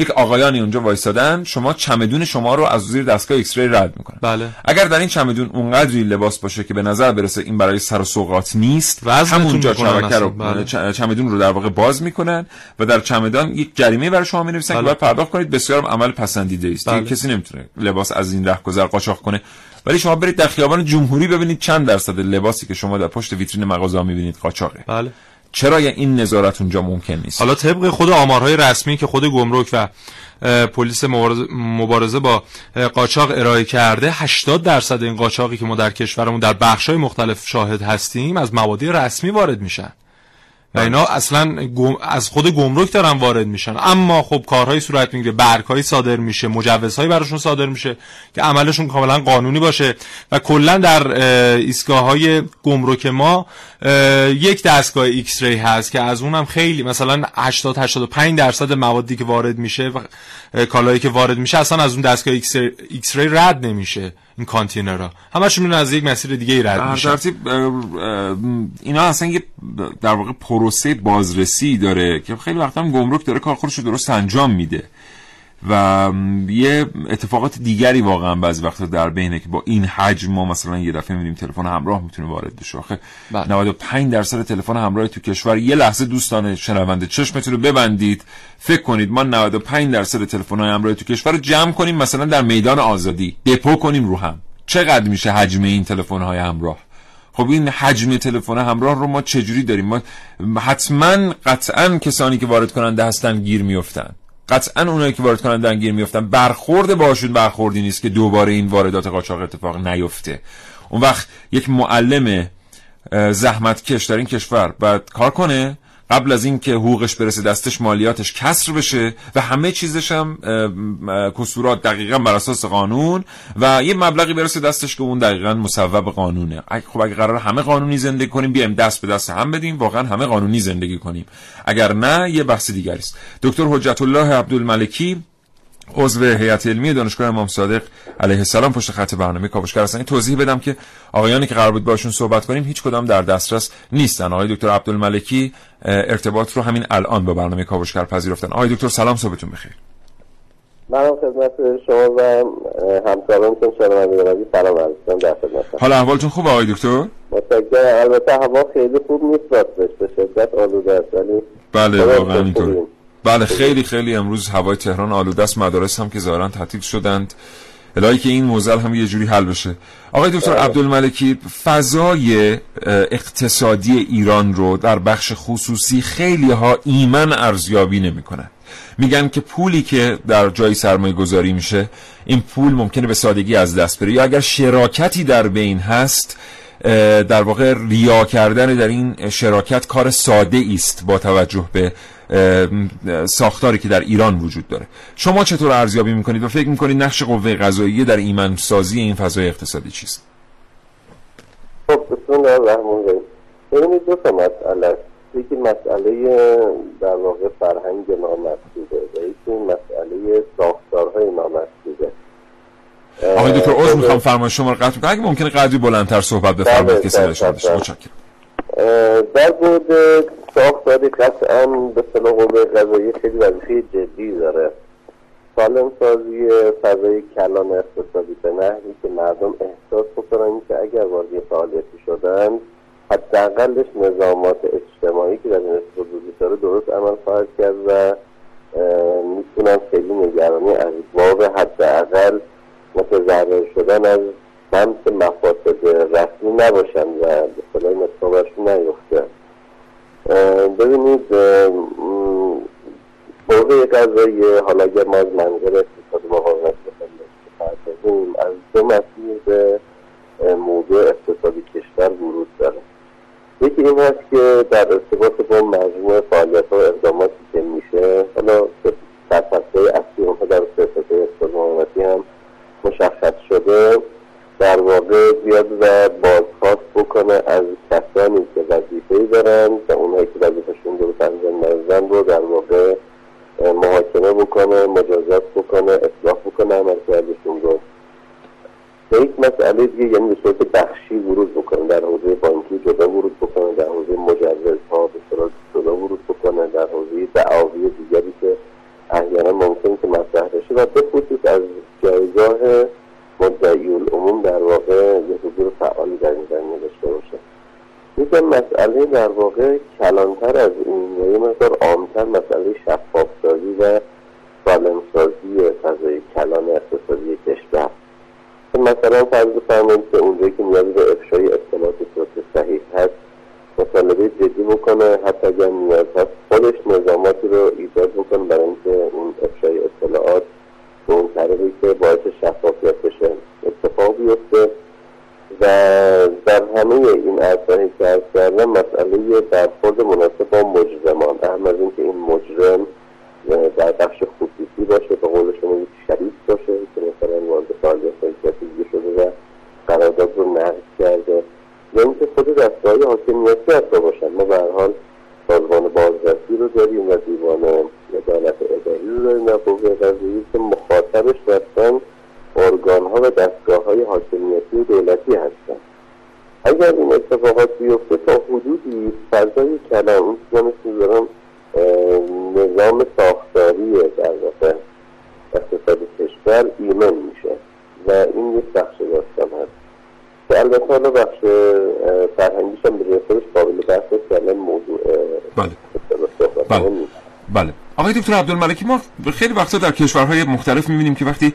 یک آقایانی اونجا وایسادن شما چمدون شما رو از زیر دستگاه X-ray رد می‌کنن. بله. اگر در این چمدون اونقدری لباس باشه که به نظر برسه این برای سر و سوغات نیست همونجا شبکه رو بله. چمدون رو در واقع باز می‌کنن و در چمدان یک جریمه برای شما می‌نویسن که بله. باید پرداخت کنید. بسیار عمل پسندیده است. بله. کسی نمی‌تونه لباس از این رهگذر قاچاق کنه. ولی شما برید در خیابان جمهوری ببینید چند درصد لباسی که شما در پشت ویترین مغازه می‌بینید قاچاقه. بله. چرا این نظارت اونجا ممکن نیست؟ حالا طبق خود آمارهای رسمی که خود گمرک و پلیس مبارزه, با قاچاق ارائه کرده 80 درصد این قاچاقی که ما در کشورمون در بخش‌های مختلف شاهد هستیم از موادی رسمی وارد میشن. و اینا اصلا گم- از خود گمرک دارن وارد میشن. اما خب کارهایی صورت می‌گیره. برگهایی صادر میشه. مجوزهایی براشون صادر میشه که عملشون کاملا قانونی باشه و کلا در ایستگاه های گمرک ما یک دستگاه X-ray هست که از اونم خیلی مثلا 80 85 درصد موادی که وارد میشه و کالایی که وارد میشه اصلا از اون دستگاه X-ray رد نمیشه. این کانتینرها همشون از یک مسیر دیگه رد میشن. ترتیب اینا اصلا یه در واقع پروسه بازرسی داره که خیلی وقتا هم گمرک داره کار خودش رو درست انجام میده. و یه اتفاقات دیگری واقعا بعضی وقتا در بینه که با این حجم ما مثلا یه دفعه می‌بینیم تلفن همراه می‌تونه وارد بشه. آخه بله. 95 درصد تلفن همراه تو کشور یه لحظه دوستان شنونده چشمتون رو ببندید فکر کنید ما 95 درصد تلفن های همراه تو کشور رو جمع کنیم مثلا در میدان آزادی دپو کنیم رو هم. چقدر میشه حجم این تلفن های همراه؟ خب این حجم تلفن همراه رو ما چجوری داریم؟ ما حتما قطعا کسانی که وارد کننده هستن گیر میفتن قطعا اونایی که وارد کننده گیر میفتن برخورد باشون برخوردی نیست که دوباره این واردات قاچاق اتفاق نیفته. اون وقت یک معلم زحمتکش در این کشور باید کار کنه قبل از اینکه حقوقش برسه دستش مالیاتش کسر بشه و همه چیزش هم کسورات دقیقا بر اساس قانون و یه مبلغی برسه دستش که اون دقیقا مصوب قانونه. خب اگه قرار همه قانونی زندگی کنیم بیایم دست به دست هم بدیم واقعا همه قانونی زندگی کنیم. اگر نه یه بحث دیگری است. دکتر حجت الله عبدالملکی عضو هیئت علمی دانشگاه امام صادق علیه السلام پشت خط برنامه کاوشگر هستن. توضیح بدم که آقایانی که قرار بود باشون صحبت کنیم هیچ کدام در دسترس نیستن. آقای دکتر عبدالملکی ارتباط رو همین الان با برنامه کاوشگر پذیرفتن. آقای دکتر سلام صبحتون بخیر. منم خدمت شما و همکارانتون شنونده گرامی سلام عرض کنم در خدمتم حالا احوالتون خوبه آقای دکتر؟ متشکرم. البته هوا خیلی خوب نیست راستش به شدت آلوده است ولی بله واقعا شکر اینطور خوبیم. بله خیلی خیلی امروز هوای تهران آلوده است. مدارس هم که ظاهرا تعطیل شدند. الهی که این موزل هم یه جوری حل بشه. آقای دکتر عبدالملکی فضای اقتصادی ایران رو در بخش خصوصی خیلی ها ایمن ارزیابی نمی‌کنن میگن که پولی که در جای سرمایه گذاری میشه این پول ممکنه به سادگی از دست بره. یا اگر شراکتی در بین هست در واقع ریا کردن در این شراکت کار ساده است با توجه به ساختاری که در ایران وجود داره. شما چطور ارزیابی می‌کنید و فکر می‌کنید نقش قوه قضاییه در ایمن سازی این فضای اقتصادی چیست؟ خب بسم الله الرحمن الرحیم. ببینید دو تا مسئله یکی مسئله در واقع فرهنگ نامطلوبه و یکی مسئله ساختارهای نامطلوبه آقای دکتر عذر می‌خوام فرمایش شما رو قطع کنم. اگه ممکنه قدری بلندتر صحبت بفرمایید بله، که شما بله، بشه بله. متشکرم. در مورد ساخت اقتصادی قطعا به صلاح قوه قضایی خیلی وظیفه جدی داره. سالم سازی فضای کلان اقتصادی به نحوی که مردم احساس بکنن که اگر وارد فعالیتی شدن حداقلش نظامات اجتماعی که در این وجود داره درست عمل خواهد کرد و می‌تونن خیلی نگرانی از باب حداقل متضرر شدن از سمت مفاسد رسمی نباشن و به صلاح مصابشون نیفته ببینید قوه قضایی حالا اگر ما از منظر اقتصاد مقاومت بخواهیم از دو مسیر به موضوع اقتصادی کشور ورود داره. یکی این هست که در ارتباط با مجموع فعالیت و اقداماتی که میشه حالا در اصلی اونها در سیاست اقتصاد مقاومتی هم مشخص شده در واقع بیاد و بازخواست بکنه از کسانی که وظیفه دارن و اونهایی که وظیفهشون رو انجام ندادن رو در واقع محاکمه بکنه مجازات بکنه اصلاح بکنه عملکردشون رو. به یک مسئله دیگه یعنی به صورت بخشی ورود بکنه در حوزه بانکی جدا ورود بکنه در حوزه مجوزها به صورت جدا ورود بکنه در حوزه دعاوی دیگری که احیانا ممکن که مطرح بشه. و به خصوص از جایگاه مدعی العموم در واقع یه حضور فعالی در این زمینه داشته باشه یکم مسئله در واقع کلانتر از این و یه مقدار عامتر مسئله شفافسازی و سالمسازی فضای کلان اقتصادی کشور. مثلا فرض بفرمایید که اونجایی که نیاز به افشای اطلاعات صورت صحیح هست مطالبه جدی بکنه حتی اگر نیاز هست خودش نظاماتی رو ایجاد بکنه برای اینکه اون افشای اطلاعات به اون طریقی که باعث شفافیت بشه اتفاق بیفته. و در همه این عرصه‌هایی که ارز کردم مسئله برخورد مناسب با مجرمان. اهم از اینکه این مجرم در بخش خصوصی باشه به قول شما یک شریف باشه که مثلا وارد فعالیت های شده و قرارداد رو نقض کرده. یا اینکه خود دستگاه حاکمیتی حتی باشن. ما به حال سازمان بازرسی رو داریم و دیوان عدالت اداری رو داریم. و قوه قضایی که مخاطبش رفتن ارگان ها و دستگاه های حاکمیتی و دولتی هستن اگر این اتفاقات بیفته تا حدودی فضای کلام من دارم نظام ساختاری در واقع اقتصاد کشور ایمن میشه و این یک بخش داستان هست. که البته حالا بخش فرهنگیش هم به خودش قابل بحث که موضوع بله. بله. بله. آقای دکتر عبدالملکی ما خیلی وقتا در کشورهای مختلف می‌بینیم که وقتی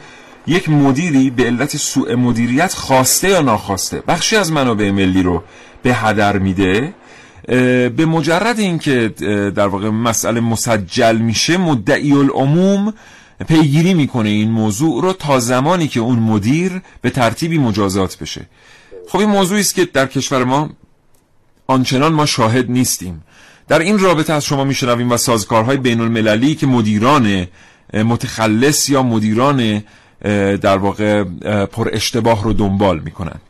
یک مدیری به علت سوء مدیریت خواسته یا ناخواسته. بخشی از منابع ملی رو به هدر میده. به مجرد اینکه در واقع مسئله مسجل میشه مدعی العموم پیگیری می‌کنه این موضوع رو تا زمانی که اون مدیر به ترتیبی مجازات بشه. خب این موضوعی است که در کشور ما آنچنان ما شاهد نیستیم. در این رابطه از شما میشنویم و سازکارهای بین المللی که مدیران متخلص یا مدیران در واقع پر اشتباه رو دنبال می‌کنند.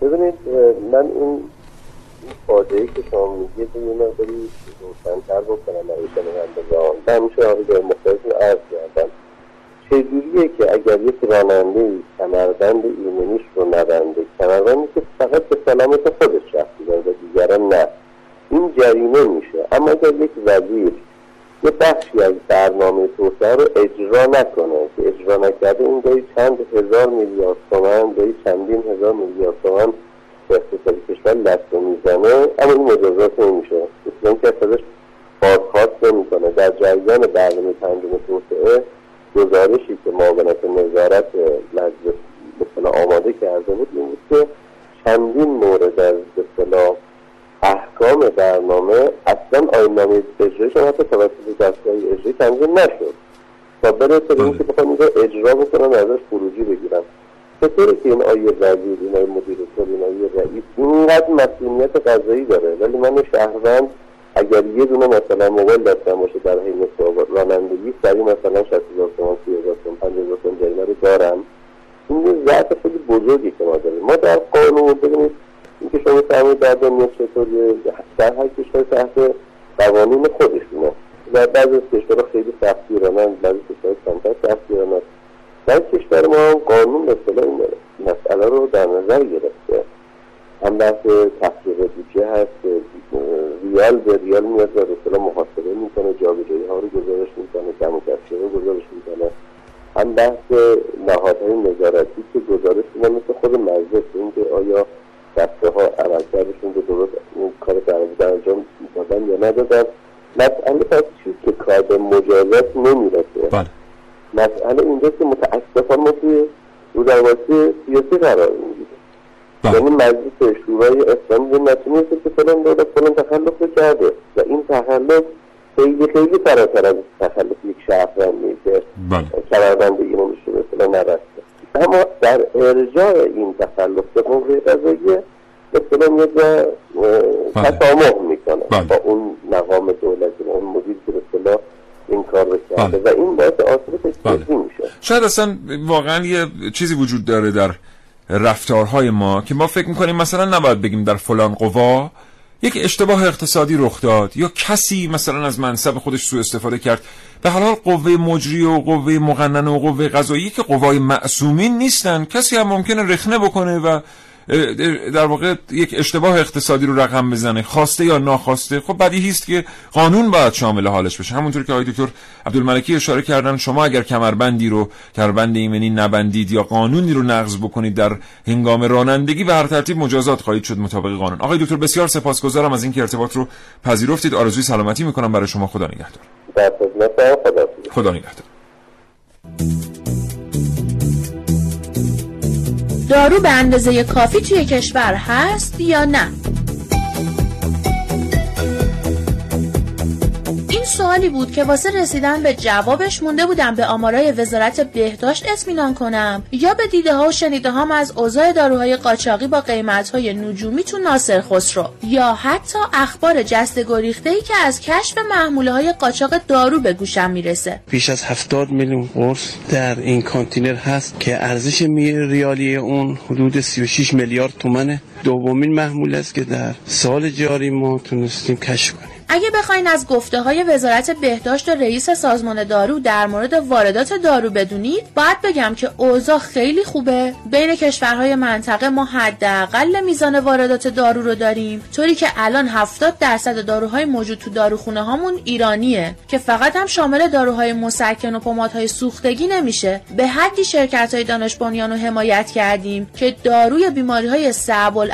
ببینید من این فاجعه که شما میگید یه مقداری روشنتر بکنم برای شنوندگان. و همیشه آقای مختلف عرض کردم؟ چجوریه که اگر یک راننده کمربند ایمنیش رو نبنده کمربندی که فقط به سلامت خودش رفتی داره و دیگران نه. این جریمه میشه. اما اگر یک وزیر یه بخشی از برنامه توسعه رو اجرا نکنه. که اجرا نکرده این دایی چند هزار میلیارد تومن دایی چندین هزار میلیارد تومن به اقتصاد کشور لست می‌زنه. اما این مجازات نمیشه. مثل که ازش بازخواست نمی‌کنه. در جریان برنامه پنجم توسعه گزارشی که معاونت نظارت مجلس به آماده کرده بود این بود که چندین مورد از به احکام برنامه اصلا آین نامه اجرایش حتی توسط دستگاه اجرایی تنظیم نشد. تا برسه به اینکه بخوام اینجا اجرا بکنن ازش خروجی بگیرن چطوره که این آیه وزیر این آیه مدیر کل این آیه رئیس اینقدر مسئولیت قضایی داره؟ ولی من شهروند اگر یه دونه مثلا موبایل دستم باشه در حین رانندگی سریع مثلا 60 هزار تومان 30 هزار تومان 5 هزار تومان جریمه رو دارم. این یه ضعف خیلی بزرگی که ما داریم. ما در قانون ببینید اینکه شما فهمید در دنیا چطوری در هر کشور تحت قوانین خودشونه. در بعضی از کشورها خیلی سختگیرانند بعضی کشورها کمتر سختگیرانند در کشور ما قانون به اصطلاح این مسئله رو در نظر گرفته. هم بحث تحقیق بودجه هست ریال به ریال میاد و به محاسبه می‌کنه جابجایی ها رو گزارش می‌کنه کم و رو گزارش می‌کنه. هم بحث نهادهای نظارتی که گزارش می‌کنه مثل خود مجلس اینکه آیا دسته ها عملکردشون به درست اون کار بودن انجام دادن یا ندادن مسئله پس چیز که کار به مجازات نمی‌رسه بله. مسئله اینجا که متاسفانه ما توی رو سیاسی قرار می‌گیره بله. یعنی مجلس شورای اسلامی نتونسته که فلان دولت فلان تخلف کرده و این تخلف خیلی خیلی فراتر از تخلف یک شهروندی که بله. کمربندگی نمیشه به فلان نرسته اما در ارجاع این تخلف به قوه قضاییه مثلا یه جا بله. تسامح می‌کنه بله. با اون مقام دولتی اون مدیر که به این کار رو کرده و این باعث آسیب بله. میشه شاید اصلا واقعا یه چیزی وجود داره در رفتارهای ما که ما فکر می‌کنیم مثلا نباید بگیم در فلان قوا یک اشتباه اقتصادی رخ داد یا کسی مثلا از منصب خودش سوء استفاده کرد. به حال حال قوه مجری و قوه مقننه و قوه قضایی که قوای معصومین نیستن کسی هم ممکنه رخنه بکنه و در واقع یک اشتباه اقتصادی رو رقم بزنه خواسته یا ناخواسته. خب بدیهی است که قانون باید شامل حالش بشه. همونطور که آقای دکتر عبدالملکی اشاره کردن شما اگر کمربندی رو کمربند ایمنی نبندید یا قانونی رو نقض بکنید در هنگام رانندگی به هر ترتیب مجازات خواهید شد مطابق قانون. آقای دکتر بسیار سپاسگزارم از اینکه ارتباط رو پذیرفتید. آرزوی سلامتی می‌کنم. برای شما خدا نگهدار. خدا نگهدار. دارو به اندازه کافی توی کشور هست یا نه؟ سوالی بود که واسه رسیدن به جوابش مونده بودم به آمارای وزارت بهداشت اطمینان کنم. یا به دیده ها و شنیده هم از اوضاع داروهای قاچاقی با قیمت های نجومی تو ناصر خسرو. یا حتی اخبار جست گریخته ای که از کشف محموله های قاچاق دارو به گوشم می‌رسه. بیش از 70 میلیون قرص در این کانتینر هست که ارزش ریالی اون حدود 36 میلیارد تومنه. دومین محمول است که در سال جاری ما تونستیم کشف کنیم. اگه بخواین از گفته های وزارت بهداشت و رئیس سازمان دارو در مورد واردات دارو بدونید باید بگم که اوضاع خیلی خوبه. بین کشورهای منطقه ما حداقل میزان واردات دارو رو داریم. طوری که الان 70 درصد داروهای موجود تو داروخونه هامون ایرانیه که فقط هم شامل داروهای مسکن و پمادهای سوختگی نمیشه. به حدی شرکت های دانش بنیان رو حمایت کردیم که داروی بیماری های صعب و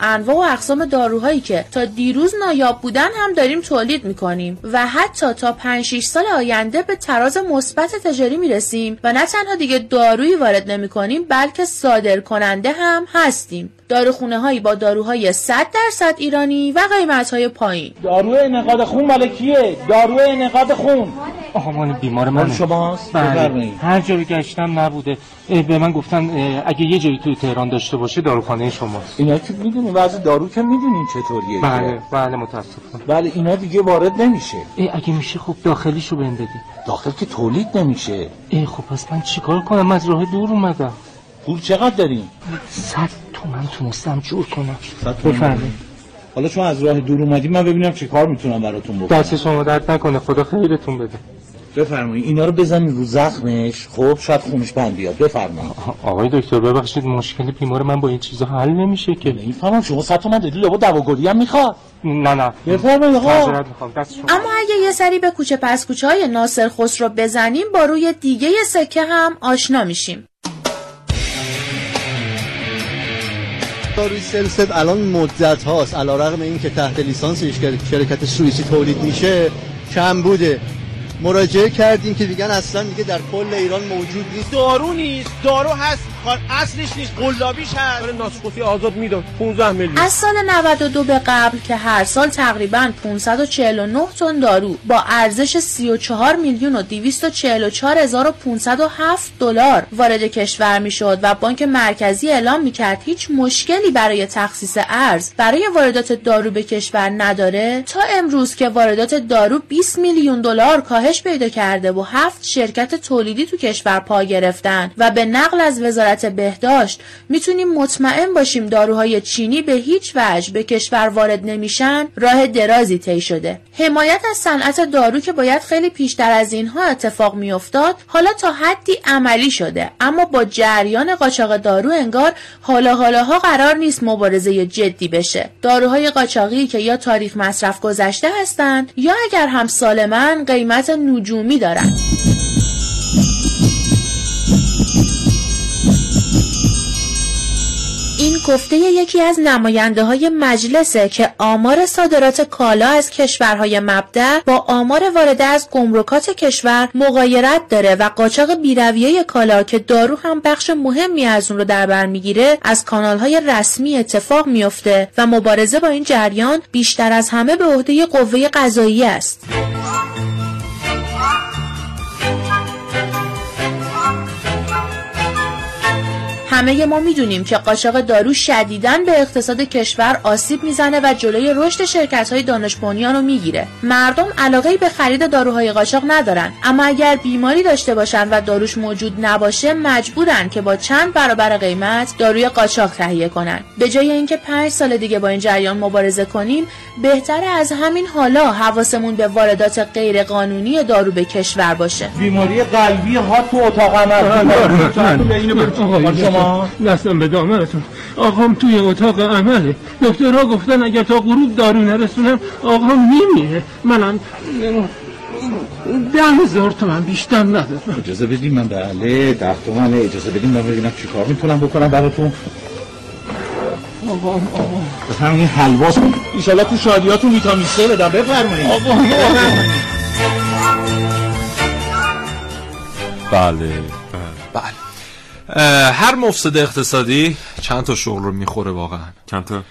انواع و اقسام داروهایی که تا دیروز نایاب بودن هم داریم تولید می‌کنیم و حتی تا 5 6 سال آینده به تراز مثبت تجاری می‌رسیم و نه تنها دیگه دارویی وارد نمی‌کنیم بلکه صادر کننده هم هستیم. داروخونه هایی با داروهای 100 درصد ایرانی و قیمت های پایین. دارو انقاد خون مال کیه؟ دارو انقاد خون. آقا من بیمار من شماست. بله. هر جایی گشتم نبوده. به من گفتن اگه یه جایی توی تهران داشته باشه داروخانه شماست. اینا که می‌دونی وضع دارو که می‌دونین چطوریه بله بله متاسفم بله اینا دیگه وارد نمیشه. اگه میشه خب داخلیشو بهم بدی داخل که تولید نمیشه. ای خب پس من چیکار کنم؟ از راه دور اومدم. پول چقدر داریم صد تومن تونستم جور کنم. بفرمایید. حالا شما از راه دور اومدی من ببینم چه کار می‌تونم براتون بکنم. دست شما درد نکنه. خدا خیرتون بده. بفرمایید. اینا رو بزنین رو زخمش. خب شاید خونش بند بیاد. بفرمایید. آقای دکتر ببخشید مشکل بیمار من با این چیزا حل نمیشه که. نمی‌فهمم. شما صد تومن دادی لابد دواگلی هم می‌خواد. نه نه. بفرمایید آقا. اما اگه یه سری به کوچه پس کوچه های ناصر خسرو بزنیم با روی دیگه سکه هم آشنا میشیم. روی سلسد الان مدت هاست. علا رقم این که تحت لیسانس شرکت سوئیسی تولید میشه کم بوده مراجعه کردیم که دیگه اصلا دیگه در کل ایران موجود نیست. دارو نیست. دارو هست. اصلش نیست قلابیش هست. برای ناسخوتی آزاد می‌داد. 15 میلیون. از سال 92 به قبل که هر سال تقریبا 549 تن دارو با ارزش 34 میلیون و 244507 دلار وارد کشور می‌شد و بانک مرکزی اعلام می‌کرد هیچ مشکلی برای تخصیص ارز برای واردات دارو به کشور نداره. تا امروز که واردات دارو 20 میلیون دلار کاهش پیدا کرده و هفت شرکت تولیدی تو کشور پا گرفتن و به نقل از وزارت وزارت بهداشت. می‌تونیم مطمئن باشیم داروهای چینی به هیچ وجه به کشور وارد نمیشن. راه درازی طی شده. حمایت از صنعت دارو که باید خیلی پیشتر از اینها اتفاق میافتاد حالا تا حدی عملی شده. اما با جریان قاچاق دارو انگار حالا حالاها قرار نیست مبارزه جدی بشه. داروهای قاچاقی که یا تاریخ مصرف گذشته هستند یا اگر هم سالمن قیمت نجومی دارند گفته یکی از نماینده های مجلسه که آمار صادرات کالا از کشورهای مبدع با آمار وارده از گمرکات کشور مغایرت داره و قاچاق بیرویه کالا که دارو هم بخش مهمی از اون رو در بر می‌گیره از کانال های رسمی اتفاق میفته و مبارزه با این جریان بیشتر از همه به عهده قوه قضایی است. همه ما می‌دونیم که قاچاق دارو شدیداً به اقتصاد کشور آسیب می‌زنه و جلوی رشد شرکت های دانش بنیان رو می‌گیره. مردم علاقه به خرید داروهای قاچاق ندارن. اما اگر بیماری داشته باشن و داروش موجود نباشه مجبورن که با چند برابر قیمت داروی قاچاق تهیه کنن. به جای اینکه پنج سال دیگه با این جریان مبارزه کنیم بهتره از همین حالا حواسمون به واردات غیر قانونی دارو به کشور باشه. بیماری قلبی ها تو اتاق عمل. شما دستم به دامنتون. آقام توی اتاق عمله. دکترها گفتن اگر تا غروب دارو نرسونم آقام میمیره. منم ده هزار تومن بیشتر ندارم. اجازه بدیم من بله ده تومنه اجازه بدیم من ببینم چیکار می‌تونم بکنم براتون. آقام آقام. بفرمایید این حلواس. ایشالا تو شادیاتون ویتامین سه بدم بفرمایید. آقام. بله بله. هر مفسد اقتصادی چند تا شغل رو می‌خوره واقعا. چند تا؟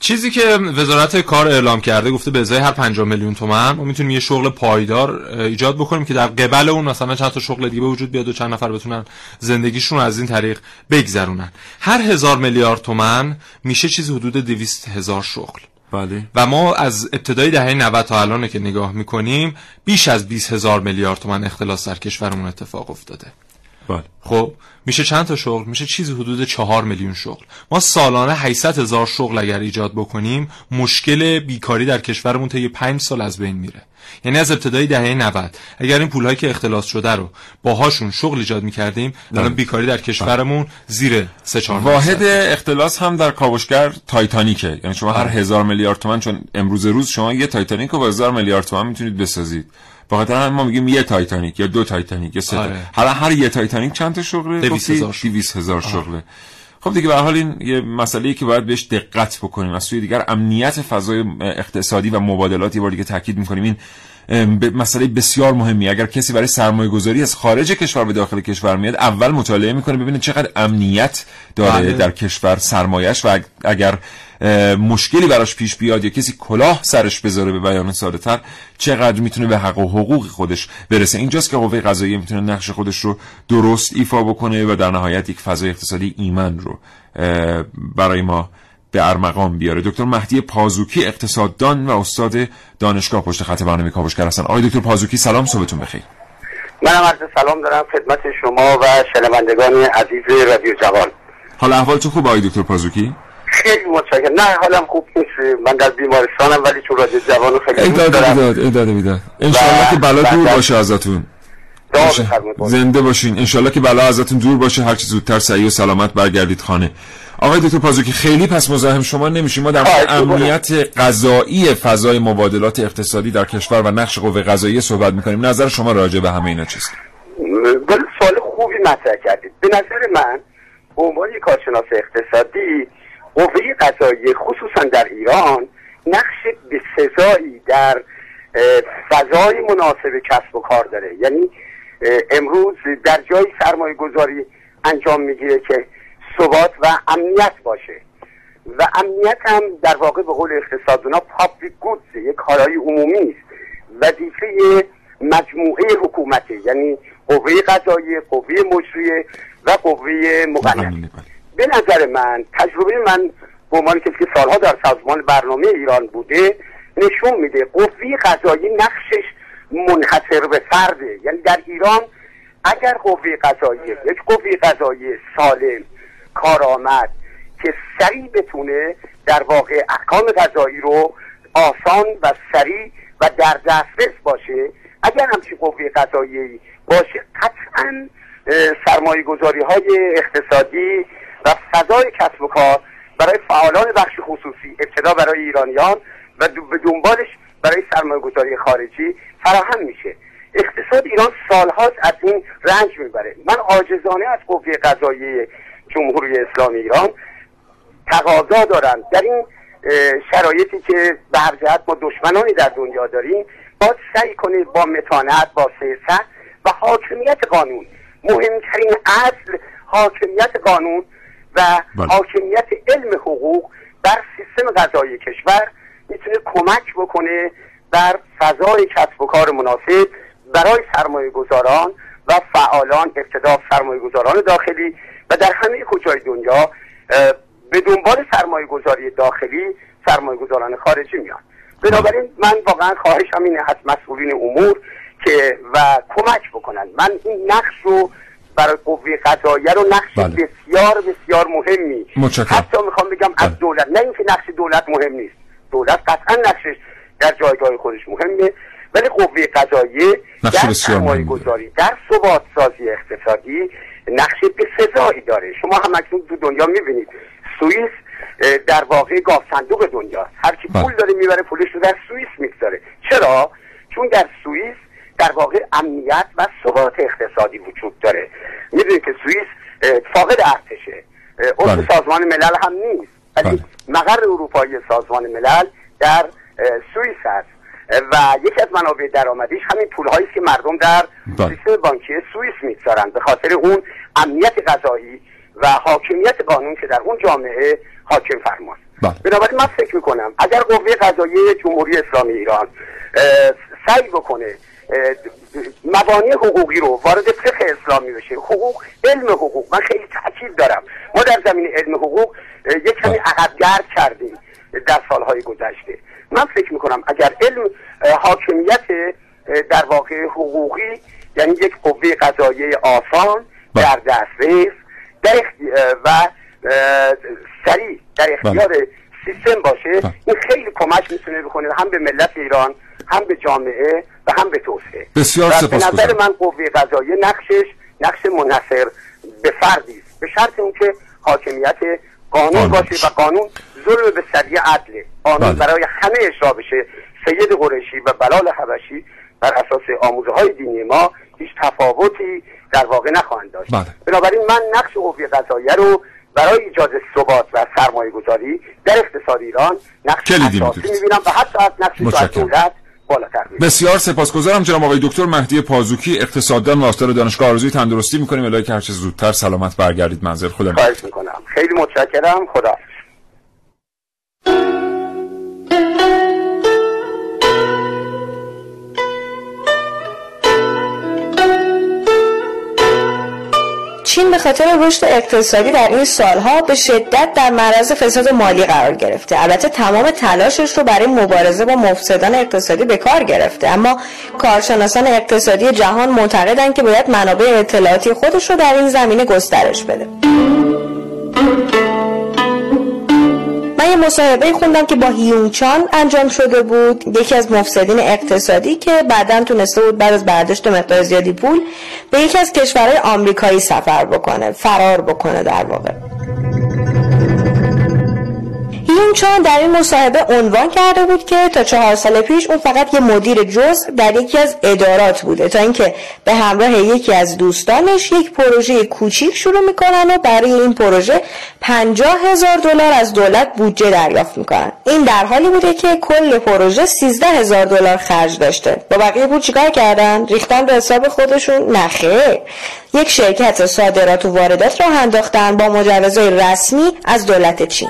چیزی که وزارت کار اعلام کرده گفته به ازای هر 50 میلیون تومن ما می‌تونیم یه شغل پایدار ایجاد بکنیم که در قبل اون مثلا چند تا شغل دیگه وجود بیاد و چند نفر بتونن زندگیشون از این طریق بگذرونن. هر هزار میلیارد تومن میشه چیزی حدود 200 هزار شغل. بله. و ما از ابتدای دهه 90 تا الان که نگاه می‌کنیم بیش از 20 هزار میلیارد تومن اختلاس در کشورمون اتفاق افتاده. بله خب میشه چند تا شغل؟ میشه چیزی حدود چهار میلیون شغل. ما سالانه 800 هزار شغل اگر ایجاد بکنیم مشکل بیکاری در کشورمون طی 5 سال از بین میره. یعنی از ابتدای دهه 90 اگر این پولهایی که اختلاس شده رو باهاشون شغل ایجاد می‌کردیم الان بیکاری در کشورمون زیر 3 4 واحد اختلاس هم در کاوشگر تایتانیکه. یعنی شما هر هزار میلیارد تومن چون امروز روز شما یه تایتانیک رو با هزار میلیارد تومن می‌تونید بسازید. همین ما میگیم یه تایتانیک یا دو تایتانیک یا سه آره. حالا هر یه تایتانیک چند تا شغله؟ 200 هزار شغل. 200 هزار شغله. خب دیگه به حال این یه مسئله که باید بهش دقت بکنیم. از سوی دیگر امنیت فضای اقتصادی و مبادلات یه بار دیگه تاکید می‌کنیم. این مسئله بسیار مهمی. اگر کسی برای سرمایه گذاری از خارج کشور به داخل کشور میاد اول مطالعه می‌کنه ببینه چقدر امنیت داره بله. در کشور سرمایش و اگر مشکلی براش پیش بیاد یا کسی کلاه سرش بذاره به بیان ساده تر چقدر می‌تونه به حق و حقوق خودش برسه؟ اینجاست که قوه قضاییه می‌تونه نقش خودش رو درست ایفا بکنه و در نهایت یک فضای اقتصادی ایمن رو برای ما به ارمغان بیاره. دکتر مهدی پازوکی اقتصاددان و استاد دانشگاه پشت خط برنامه کاوشگر هستن. آقای دکتر پازوکی سلام صبحتون بخیر. منم عرض سلام دارم خدمت شما و شنوندگان عزیز رادیو جوان. حال احوالتون خوب آقای دکتر پازوکی؟ خیلی متشکرم. نه حالم خوب نیست. من در بیمارستانم ولی چون رادیو جوان خیلی دوست ایداد دارم. ایداد ایداد انشالله که بلا دور و- باشه ازتون. زنده باشین. انشالله که بلا ازتون دور باشه. هرچی زودتر سعی و سلامت برگردید خانه. آقای دکتر پازوکی خیلی پس مزاحم شما نمیشیم ما در مورد. امنیت غذایی فضای مبادلات اقتصادی در کشور و نقش قوه قضاییه صحبت می‌کنیم. نظر شما راجع به همه اینا چیست؟ ولی سوال خوبی مطرح کردید. به نظر من به عنوان کارشناس اقتصادی قوه قضاییه خصوصا در ایران نقش بسزایی در اه، فضای مناسب کسب و کار داره. یعنی امروز در جای سرمایه گذاری انجام می‌گیره که ثبات و امنیت باشه. و امنیت هم در واقع به قول اقتصادونا پابلیک گودز یک کالای عمومی است. وظیفه مجموعه حکومته یعنی قوه قضاییه قوه مجریه و قوه مقننه به نظر من تجربه من به عنوان کسی که سالها در سازمان برنامه ایران بوده نشون میده قوه قضایی نقشش منحصر به فرده. یعنی در ایران اگر قوه قضاییه یک قوه قضاییه سالم کارآمد که سریع بتونه در واقع احکام قضایی رو آسان و سریع و در دسترس باشه اگر همچین قوه قضایی باشه قطعا سرمایه گذاری های اقتصادی و فضای کسب و کار برای فعالان بخش خصوصی ابتدا برای ایرانیان و به دنبالش برای سرمایه گذاری خارجی فراهم میشه. اقتصاد ایران سالهاست از این رنج می‌بره. من عاجزانه از قوه قضایی جمهوری اسلامی ایران تقاضا دارم. در این شرایطی که به هر جهت ما دشمنانی در دنیا داریم باید سعی کنید با متانت با سیاست و حاکمیت قانون. مهمترین اصل حاکمیت قانون و بله. حاکمیت علم حقوق بر سیستم قضایی کشور می‌تونه کمک بکنه بر فضای کسب و کار مناسب برای سرمایه گذاران و فعالان ابتدا سرمایه گذاران داخلی و در همه کجای دنیا به دنبال سرمایه گذاری داخلی سرمایه گذاران خارجی میان بنابراین من واقعا خواهشم اینه از مسئولین امور که و کمک بکنن من این نقش رو برای قوه قضاییه رو نقش بله. بسیار بسیار مهمی. متشکرم. حتی می‌خوام بگم از دولت نه اینکه نقش دولت مهم نیست. دولت قطعا نقشش در جایگاه خودش مهمه ولی قوه قضاییه نقش در بسیار سرمایه مهمی گذاری در ثبات سازی اقتصادی نقش بسزایی داره. شما هم اکنون تو دنیا می‌بینید. سوئیس در واقع گاف صندوق دنیاست. هر کی بله. پول داره می‌بره پولش رو در سوئیس می‌گذاره چرا چون در سوئیس در واقع امنیت و ثبات اقتصادی وجود داره می‌دونید که سوئیس اه، فاقد ارتشه اه، عضو بله. سازمان ملل هم نیست ولی مقر اروپایی سازمان ملل در سوئیس هست اه، و یکی از منابع درآمدیش همین پولهایی است که مردم در بله. سیستم بانکی سوئیس می‌گذارن به خاطر اون امنیت غذایی و حاکمیت قانون که در اون جامعه حاکم فرماست. بله. بنابراین من فکر می‌کنم اگر قوه قضاییه جمهوری اسلامی ایران سعی بکنه مبانی حقوقی رو وارد فقه اسلامی بشه حقوق علم حقوق من خیلی تاکید دارم. ما در زمین علم حقوق یک کمی عقبگرد کردیم. در سالهای گذشته. من فکر می‌کنم اگر علم حاکمیت در واقع حقوقی یعنی یک قوه قضاییه آسان در دسترس در و سریع در اختیار سیستم باشه این خیلی کمک می‌تونه بکنه هم به ملت ایران هم به جامعه و هم به توسعه. بسیار و به. نظر من قوه قضاییه نقشش نقش منحصر به فردی است. به شرط اینکه حاکمیت قانون باشه و قانون ظلم به سریع عدله قانون بله. برای همه اجرا بشه سید قریشی و بلال حبشی بر اساس آموزه های دینی ما هیچ تفاوتی در واقع نخواهند داشت بله. بنابراین من نقش قوه قضاییه رو برای ایجاد ثبات و سرمایه گذاری در اقتصاد ایران نقش اساسی. می‌بینم و حتی از نقش. دولت. بسیار سپاسگزارم جناب آقای دکتر مهدی پازوکی اقتصاددان و استاد دانشگاه آرزوی تندرستی می‌کنیم الهی که هرچه زودتر سلامت برگردید منزل نگهدار. خواهش می‌کنم خیلی متشکرم خدا چین به خاطر رشد اقتصادی در این سالها به شدت در معرض فساد مالی قرار گرفته. البته تمام تلاشش رو برای مبارزه با مفسدان اقتصادی به کار گرفته. اما کارشناسان اقتصادی جهان معتقدند که باید منابع اطلاعاتی خودش رو در این زمینه گسترش بده. من یه مصاحبه خوندم که با هیونگ چان انجام شده بود. یکی از مفسدین اقتصادی که بعدا تونسته بود بعد از برداشت مقدار زیادی پول به یکی از کشورهای آمریکایی سفر بکنه فرار بکنه در واقع. هیونگ چان در این مصاحبه عنوان کرده بود که تا چهار سال پیش اون فقط یه مدیر جز در یکی از ادارات بوده. تا اینکه به همراه یکی از دوستانش یک پروژه کوچیک شروع می‌کنن و برای این پروژه پنجاه هزار دلار از دولت بودجه دریافت می‌کنن. این در حالی بوده که کل پروژه سیزده هزار دلار خرج داشته. با بقیه پول چیکار کردن؟ ریختن به حساب خودشون؟ نخیر یک شرکت صادرات و واردات را انداختن با مجوزهای رسمی از دولت چین.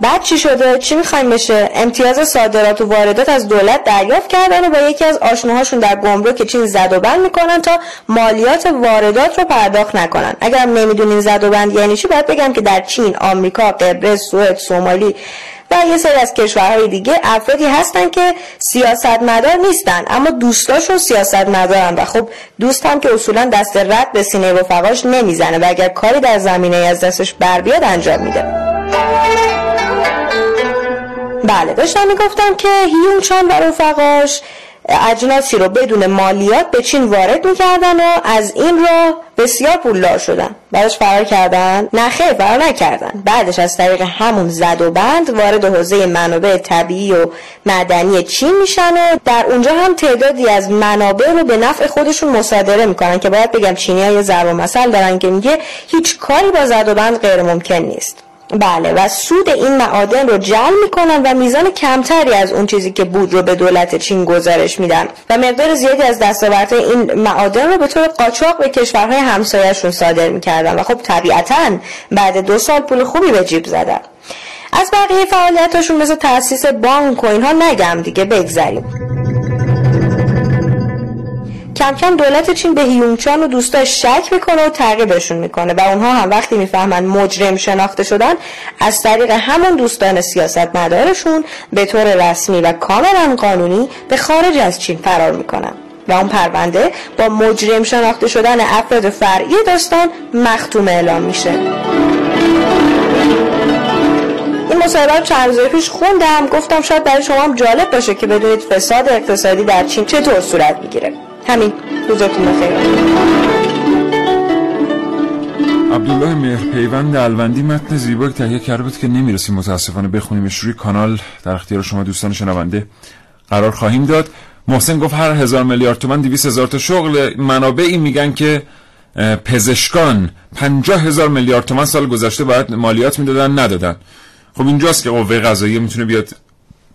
بعد چی شده؟ چی می‌خوایم بشه؟ امتیاز صادرات و واردات از دولت دریافت کردن و با یکی از آشناهاشون در گمرک چین زد و بند می‌کنن تا مالیات واردات رو پرداخت نکنن. اگر نمی‌دونین زد و بند یعنی چی باید بگم که در چین آمریکا قبرس سوئد سومالی و یه سری از کشورهای دیگه افرادی هستن که سیاستمدار نیستن اما دوستاشون سیاستمدارن و خب دوست هم که اصولا دست رد به سینه رفقاش نمی‌زنه و اگر کاری در زمینه از دستش بر بیاد انجام میده. بله داشتم می‌گفتم که هیون چان و رفقاش اجناسی رو بدون مالیات به چین وارد می‌کردن و از این راه بسیار پولدار شدن. بعدش فرار کردن. نه خیر فرار نکردن. بعدش از طریق همون زد و بند وارد حوزه منابع طبیعی و معدنی چین میشن و در اونجا هم تعدادی از منابع رو به نفع خودشون مصادره می‌کنن که باید بگم چینی ها یه ضرب مثل دارن که میگه هیچ کاری با زد و بند غیر ممکن نیست. بله و سود این معادن رو جمع می‌کنن و میزان کمتری از اون چیزی که بود رو به دولت چین گزارش میدن و مقدار زیادی از دستاوردهای این معادن رو به طور قاچاق به کشورهای همسایهشون صادر می‌کردن و خب طبیعتا بعد دو سال پول خوبی به جیب زدن از بقیه فعالیتاشون مثل تاسیس بانک و اینها نگم دیگه بگذریم. کم کم دولت چین به هیونچان و دوستاش شک می‌کنه و تعقیبشون می‌کنه و اونها هم وقتی می‌فهمن مجرم شناخته شدن از طریق همون دوستان سیاست مدارشون به طور رسمی و کاملا قانونی به خارج از چین فرار می‌کنن و اون پرونده با مجرم شناخته شدن افراد فرعی داستان مختوم اعلام میشه. این مصاحبه چند روز پیش خوندم گفتم شاید برای شما هم جالب باشه که بدونید فساد اقتصادی در چین چطور صورت می‌گیره. همین. روزتون بخیر. عبدالله مهرپیوند الوندی متن زیبایی تهیه کرده بود که نمی‌رسیم متاسفانه بخونیمش روی کانال. در اختیار شما دوستان شنونده قرار خواهیم داد. محسن گفت هر هزار میلیارد تومن دیویس هزار تا شغل. منابعی میگن که پزشکان پنجاه هزار میلیارد تومن سال گذشته باید مالیات می‌دادن ندادن. خب اینجاست که قوه قضاییه می‌تونه بیاد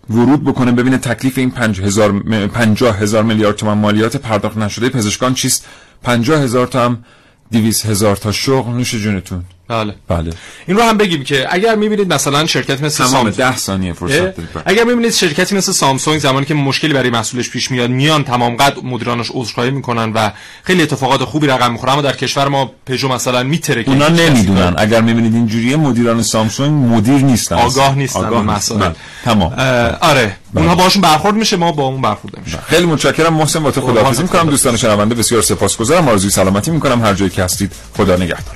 ورود بکنه ببینه تکلیف این پنج هزار, پنجاه هزار میلیارد تومان مالیات پرداخت نشده پزشکان چیست؟ پنجاه هزار تا هم دیویس هزار تا شغل. نوش جونتون. بله. بله. این رو هم بگیم که اگر می‌بینید مثلا شرکت مثل تمام سامسونگ ده ثانیه فرصت دارید. اگر می‌بینید شرکتی مثل سامسونگ زمانی که مشکلی برای محصولش پیش میاد میان تمام قد مدیرانش عذرخواهی می‌کنن و خیلی اتفاقات خوبی رقم می‌خوره. اما در کشور ما پژو مثلا میتره که اونا نمی‌دونن. اگر می‌بینید اینجوریه مدیران سامسونگ مدیر نیستن. آگاه نیستن آگاه مسائل. بله. تمام. اه، آره. اونها باشون برخورد میشه ما با اون برخورد نمیشه خیلی متشکرم. محسن با تو خداحافظی می‌کنم. دوستان شنونده بسیار سپاسگزارم. آرزوی سلامتی می‌کنم. هر جایی که هستید خدا نگهدار.